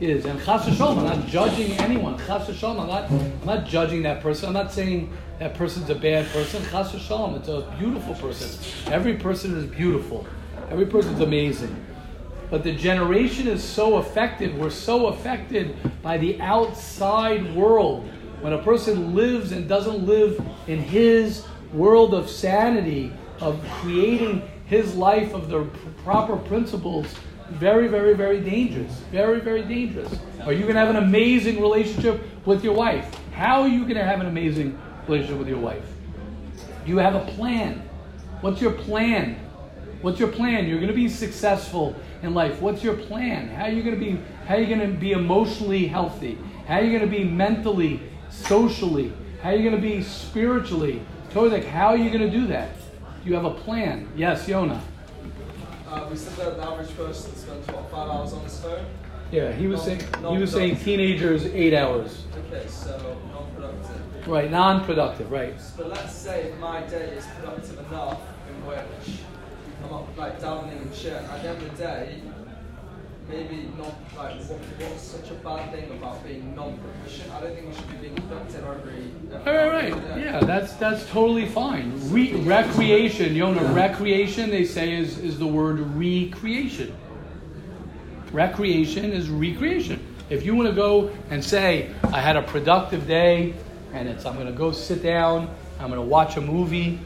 is? And chas v'shalom, I'm not judging anyone. Chas v'shalom, I'm not, I'm not judging that person. I'm not saying that person's a bad person. Chas v'shalom, it's a beautiful person. Every person is beautiful. Every person's amazing. But the generation is so affected. We're so affected by the outside world. When a person lives and doesn't live in his world of sanity, of creating his life of the proper principles, very, very, very dangerous. Very, very dangerous. Are you going to have an amazing relationship with your wife? How are you going to have an amazing relationship with your wife? Do you have a plan? What's your plan? What's your plan? You're going to be successful in life. What's your plan? How are you going to be? How are you going to be emotionally healthy? How are you going to be mentally, socially? How are you going to be spiritually? Like, how are you going to do that? Do you have a plan? Yes, Yona. Uh, we said that the average person spends what five hours on his phone. Yeah, he was saying. He was saying teenagers eight hours. Okay, so non-productive. Right, non-productive. Right. But let's say my day is productive enough in which I'm up like davening and shit. At the end of the day, maybe not like what, what's such a bad thing about being non-proficient. I don't think we should be being productive every. every Right, right, right. day. Yeah, that's that's totally fine. Re- recreation, Yona. Recreation, they say, is is the word recreation. Recreation is recreation. If you want to go and say, I had a productive day, and it's I'm going to go sit down. I'm going to watch a movie.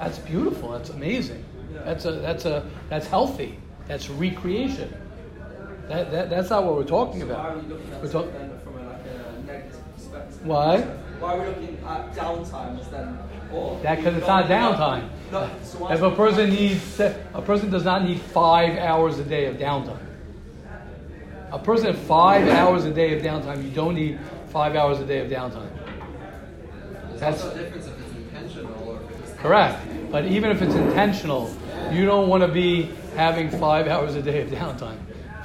That's beautiful. That's amazing. That's a that's a that's healthy. That's recreation. That, that that's not what we're talking So why about. are we looking at We're talk- then from a, like a negative perspective? Why? Why are we looking at downtime as then? Or That because it's not downtime. No, so If a person needs, a person does not need five hours a day of downtime. A person at five hours a day of downtime, you don't need five hours a day of downtime. There's That's- also a difference if it's intentional or if it's Correct. But even if it's intentional, you don't want to be having five hours a day of downtime.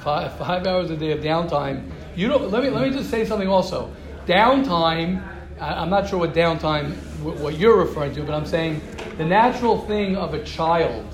Five, five hours a day of downtime. You don't. Let me let me just say something also. Downtime. I, I'm not sure what downtime wh- what you're referring to, but I'm saying the natural thing of a child,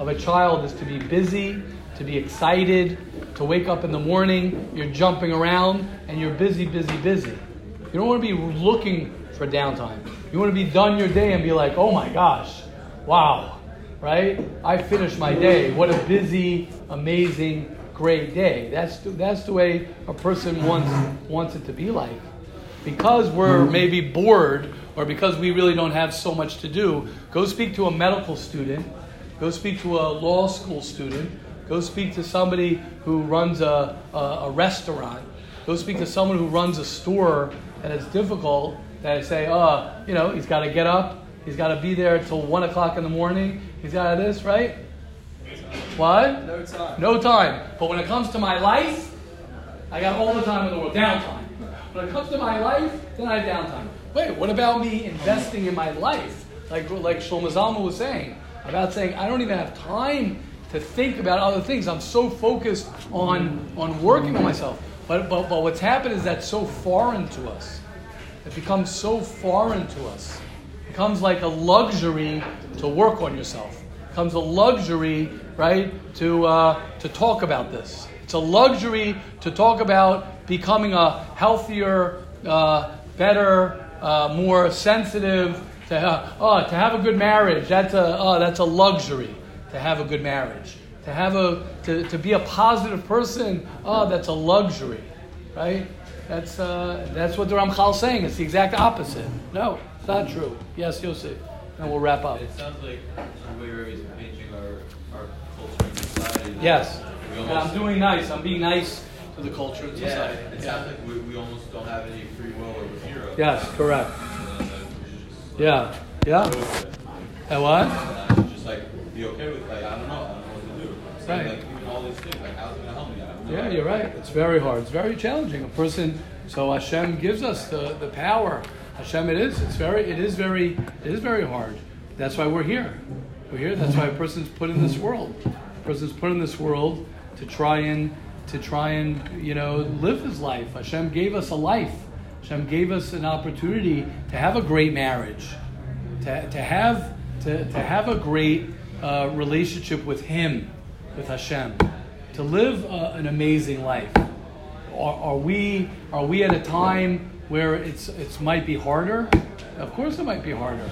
of a child, is to be busy, to be excited, to wake up in the morning. You're jumping around and you're busy, busy, busy. You don't want to be looking for downtime. You want to be done your day and be like, oh my gosh, wow, right? I finished my day. What a busy, amazing, great day. That's the, that's the way a person wants wants it to be like. Because we're mm-hmm. maybe bored or because we really don't have so much to do, go speak to a medical student, go speak to a law school student, go speak to somebody who runs a, a, a restaurant, go speak to someone who runs a store and it's difficult that say, oh, you know, he's got to get up, he's got to be there until one o'clock in the morning, he's got to this, right? What? No time. No time. But when it comes to my life, I got all the time in the world. Downtime. When it comes to my life, then I have downtime. Wait, what about me investing in my life? Like like Shlomo Zalman was saying about saying I don't even have time to think about other things. I'm so focused on on working on myself. But but, but what's happened is that's so foreign to us. It becomes so foreign to us. It becomes like a luxury to work on yourself. Becomes a luxury, right, to uh, to talk about this. It's a luxury to talk about becoming a healthier, uh, better, uh, more sensitive. To uh, oh, to have a good marriage. That's a oh, that's a luxury. To have a good marriage. To have a to, to be a positive person. Oh, that's a luxury, right? That's, uh, that's what the Ramchal is saying. It's the exact opposite. No, it's not true. Yes, Yosef. And we'll wrap up. It sounds like the way Rabbi is painting our, our culture and society. Yes. And I'm doing nice. I'm being nice to the culture and Yeah, society. it sounds like we, we almost don't have any free will over here. Yes, correct. Uh, that we should just, like, Yeah. Yeah. And what? Should just like be okay with like I don't know, I don't know what to do. So, Right. Like even all these things, like how's it gonna help me? I have no Yeah, you're right. It's very hard. It's very challenging. A person. So Hashem gives us the, the power. Hashem, it is. It's very. It is very. It is very hard. That's why we're here. We're here. That's why a person's put in this world. A person's put in this world to try and to try and you know live his life. Hashem gave us a life. Hashem gave us an opportunity to have a great marriage, to, to have to, to have a great uh, relationship with Him, with Hashem, to live uh, an amazing life. Are, are we are we at a time where it's it's might be harder? Of course, it might be harder.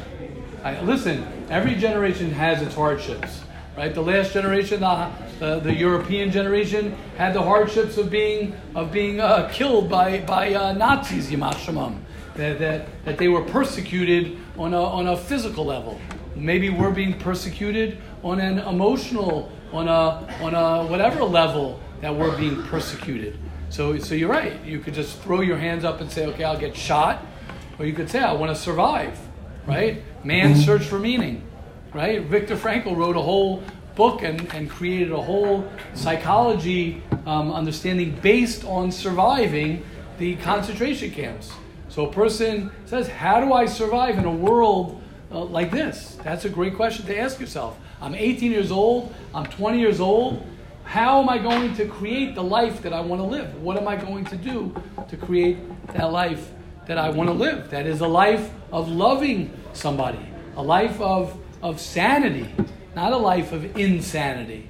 I, listen, every generation has its hardships, right? The last generation, the, the, the European generation, had the hardships of being of being uh, killed by by uh, Nazis, yimach shemam. That, that that they were persecuted on a on a physical level. Maybe we're being persecuted on an emotional, on a on a whatever level that we're being persecuted. So so you're right. You could just throw your hands up and say, okay, I'll get shot, or you could say, I want to survive. Right? Man's search for meaning. Right? Viktor Frankl wrote a whole book and, and created a whole psychology um, understanding based on surviving the concentration camps. So a person says, How do I survive in a world uh, like this? That's a great question to ask yourself. I'm 18 years old, I'm 20 years old. How am I going to create the life that I want to live? What am I going to do to create that life that I want to live? That is a life of loving somebody, a life of, of sanity, not a life of insanity.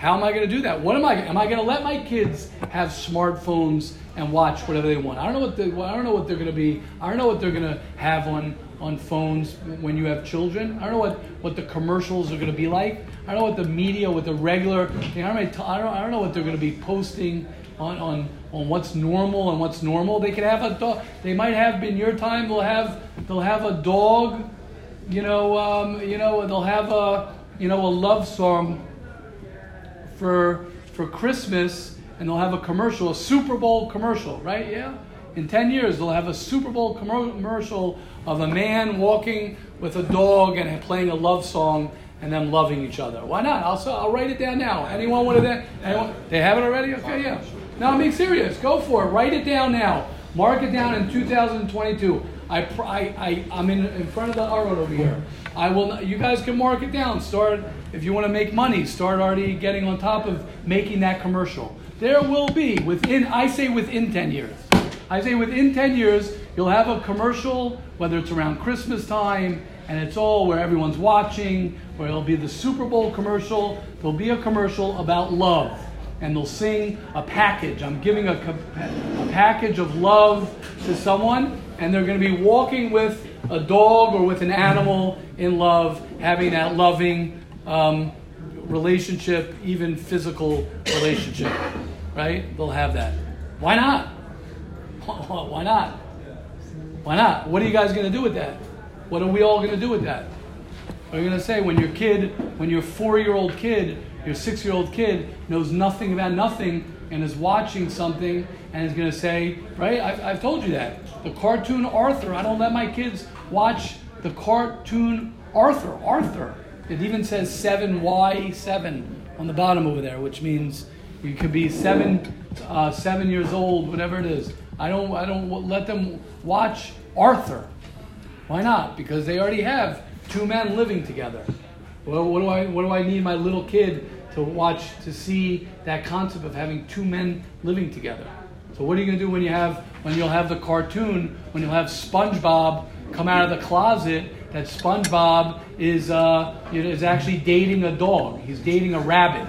How am I going to do that? What am I? Am I going to let my kids have smartphones and watch whatever they want? I don't know what the, I don't know what they're going to be. I don't know what they're going to have on on phones when you have children. I don't know what, what the commercials are going to be like. I don't know what the media, what the regular thing. I don't, I don't, I don't know what they're going to be posting on, on, on what's normal and what's normal. They could have a dog. They might have in your time. They'll have they'll have a dog. You know, um, you know, they'll have a you know a love song for for Christmas, and they'll have a commercial, a Super Bowl commercial, right? Yeah. In ten years, they'll have a Super Bowl commercial of a man walking with a dog and playing a love song and them loving each other. Why not? I'll, I'll write it down now. Anyone want to? Anyone? They have it already? Okay, yeah. Now I'm being serious. Go for it. Write it down now. Mark it down in 2022. I, I, I, I'm in, in front of the Arrow over here. I will. You guys can mark it down. Start if you want to make money. Start already getting on top of making that commercial. There will be within. I say within 10 years. I say within 10 years you'll have a commercial, whether it's around Christmas time and it's all where everyone's watching, where it'll be the Super Bowl commercial. There'll be a commercial about love, and they'll sing a package. I'm giving a, a package of love to someone, and they're going to be walking with a dog or with an animal in love, having that loving um, relationship, even physical relationship. Right? They'll have that. Why not? Why not? Why not? What are you guys going to do with that? What are we all going to do with that? Are you going to say when your kid, when your four year old kid, your six year old kid knows nothing about nothing and is watching something and is going to say, right? I've, I've told you that. The cartoon Arthur, I don't let my kids watch the cartoon Arthur. Arthur. It even says 7Y7 on the bottom over there, which means you could be seven, uh, seven years old, whatever it is. I don't, I don't let them watch Arthur. Why not? Because they already have two men living together. Well, what do I what do I need my little kid to watch to see that concept of having two men living together? So what are you going to do when you have when you'll have the cartoon when you'll have SpongeBob come out of the closet that SpongeBob is uh, is actually dating a dog. He's dating a rabbit.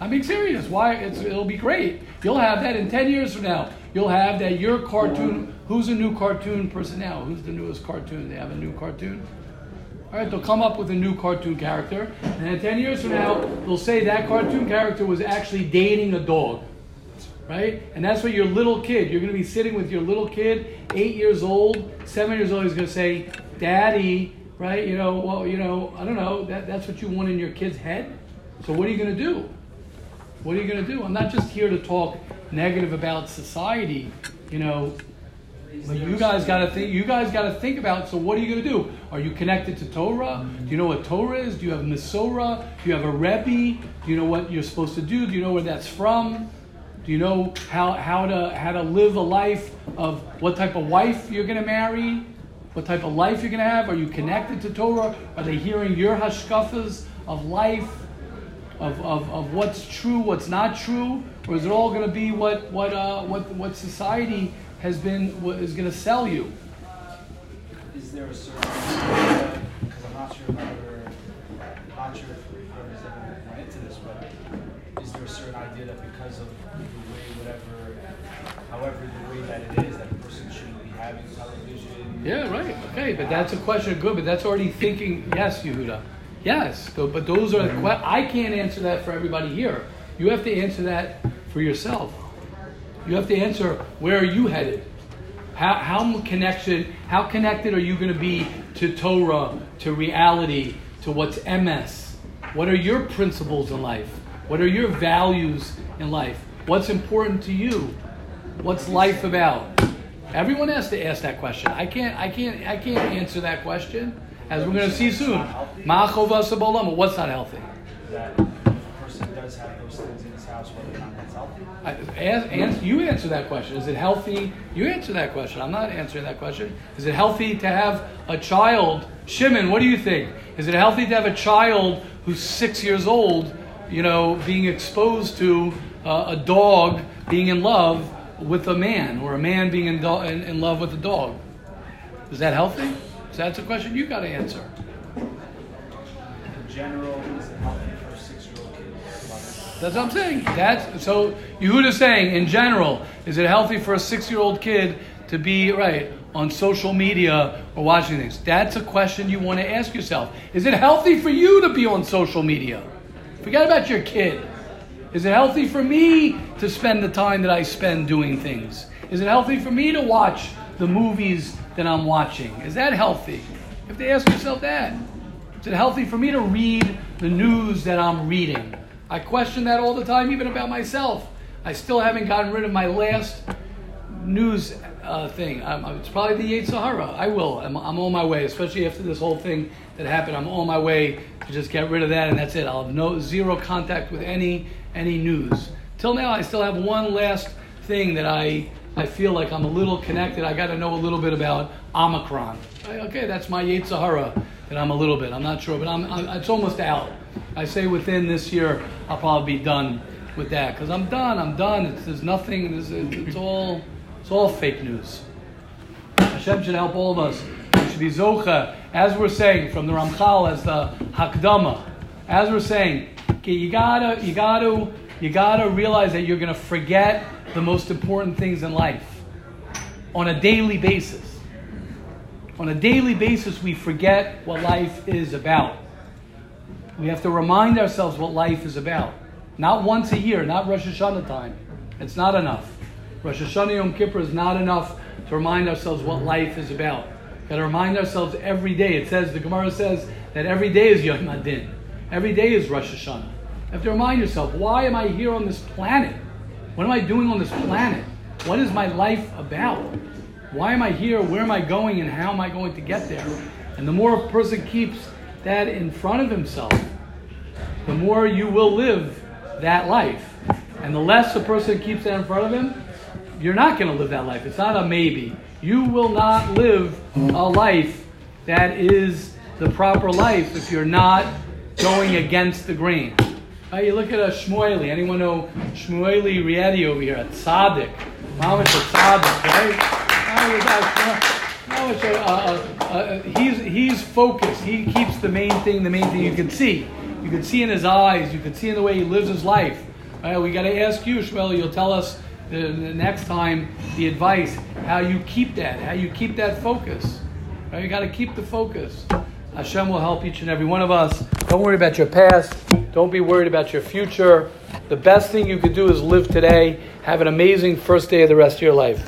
I'm being serious. Why? it'll be great. You'll have that in ten years from now. You'll have that your cartoon Who's a new cartoon person now? Who's the newest cartoon? They have a new cartoon? All right, they'll come up with a new cartoon character, and then 10 years from now, they'll say that cartoon character was actually dating a dog. Right? And that's what your little kid, you're going to be sitting with your little kid, eight years old, seven years old, he's going to say, Daddy, right? You know, well, you know, I don't know, that, that's what you want in your kid's head. So what are you going to do? What are you going to do? I'm not just here to talk negative about society, you know, but you guys got to think. You guys got to think about. So, what are you going to do? Are you connected to Torah? Do you know what Torah is? Do you have Masorah? Do you have a Rebbe? Do you know what you're supposed to do? Do you know where that's from? Do you know how, how to how to live a life of what type of wife you're going to marry? What type of life you're going to have? Are you connected to Torah? Are they hearing your hashkafas of life, of, of, of what's true, what's not true, or is it all going to be what what uh, what what society has been what is going to sell you. Is there a certain because I'm not sure if I ever, not sure if ever went into this, but is there a certain idea that because of the way whatever, however the way that it is, that a person shouldn't be having television? Yeah, right. Okay, but that's a question. Good, but that's already thinking. Yes, Yehuda. Yes, but those are the I can't answer that for everybody here. You have to answer that for yourself. You have to answer where are you headed? How, how connected how connected are you going to be to Torah, to reality, to what's emes? What are your principles in life? What are your values in life? What's important to you? What's life about? Everyone has to ask that question. I can't I can't I can't answer that question. As we're going to see soon. What's not healthy? That person does have those things in his house, whether or not I, you answer that question. Is it healthy? You answer that question. I'm not answering that question. Is it healthy to have a child? Shimon, what do you think? Is it healthy to have a child who's six years old, you know, being exposed to uh, a dog being in love with a man, or a man being in, do- in, in love with a dog? Is that healthy? So that's a question you got to answer. In general, is it healthy? for six-year-old kids? That's what I'm saying. That's so Yehuda's saying in general, is it healthy for a six-year-old kid to be right on social media or watching things? That's a question you want to ask yourself. Is it healthy for you to be on social media? Forget about your kid. Is it healthy for me to spend the time that I spend doing things? Is it healthy for me to watch the movies that I'm watching? Is that healthy? You have to ask yourself that. Is it healthy for me to read the news that I'm reading? I question that all the time, even about myself. I still haven't gotten rid of my last news uh, thing. Um, it's probably the Yetzer Hara. I will. I'm, I'm on my way, especially after this whole thing that happened. I'm on my way to just get rid of that, and that's it. I'll have no zero contact with any any news. Till now, I still have one last thing that I I feel like I'm a little connected. I got to know a little bit about Omicron. I, okay, that's my Yetzer Hara that I'm a little bit. I'm not sure, but I'm, I'm it's almost out. I say within this year, I'll probably be done with that because I'm done. I'm done. It's, there's nothing. It's, it's all it's all fake news. Hashem should help all of us. We should be zocha, as we're saying from the Ramchal as the Hakdama. As we're saying, okay, you gotta, you gotta, you gotta realize that you're gonna forget the most important things in life on a daily basis. On a daily basis, we forget what life is about. We have to remind ourselves what life is about. Not once a year, not Rosh Hashanah time. It's not enough. Rosh Hashanah Yom Kippur is not enough to remind ourselves what life is about. Got to remind ourselves every day. It says the Gemara says that every day is Yom HaDin. Every day is Rosh Hashanah. Have to remind yourself, why am I here on this planet? What am I doing on this planet? What is my life about? Why am I here? Where am I going? And how am I going to get there? And the more a person keeps that in front of himself, the more you will live that life. And the less a person keeps that in front of him, you're not going to live that life. It's not a maybe. You will not live a life that is the proper life if you're not going against the grain. You look at a Shmueli. Anyone know Shmueli Rieti over here? A tzaddik. Mamash a tzaddik, right? Uh, uh, he's, he's focused. He keeps the main thing, the main thing you can see. You can see in his eyes. You can see in the way he lives his life. Right, we got to ask you, Shmueli. You'll tell us the, the next time the advice, how you keep that, how you keep that focus. Right? You got to keep the focus. Hashem will help each and every one of us. Don't worry about your past. Don't be worried about your future. The best thing you could do is live today. Have an amazing first day of the rest of your life.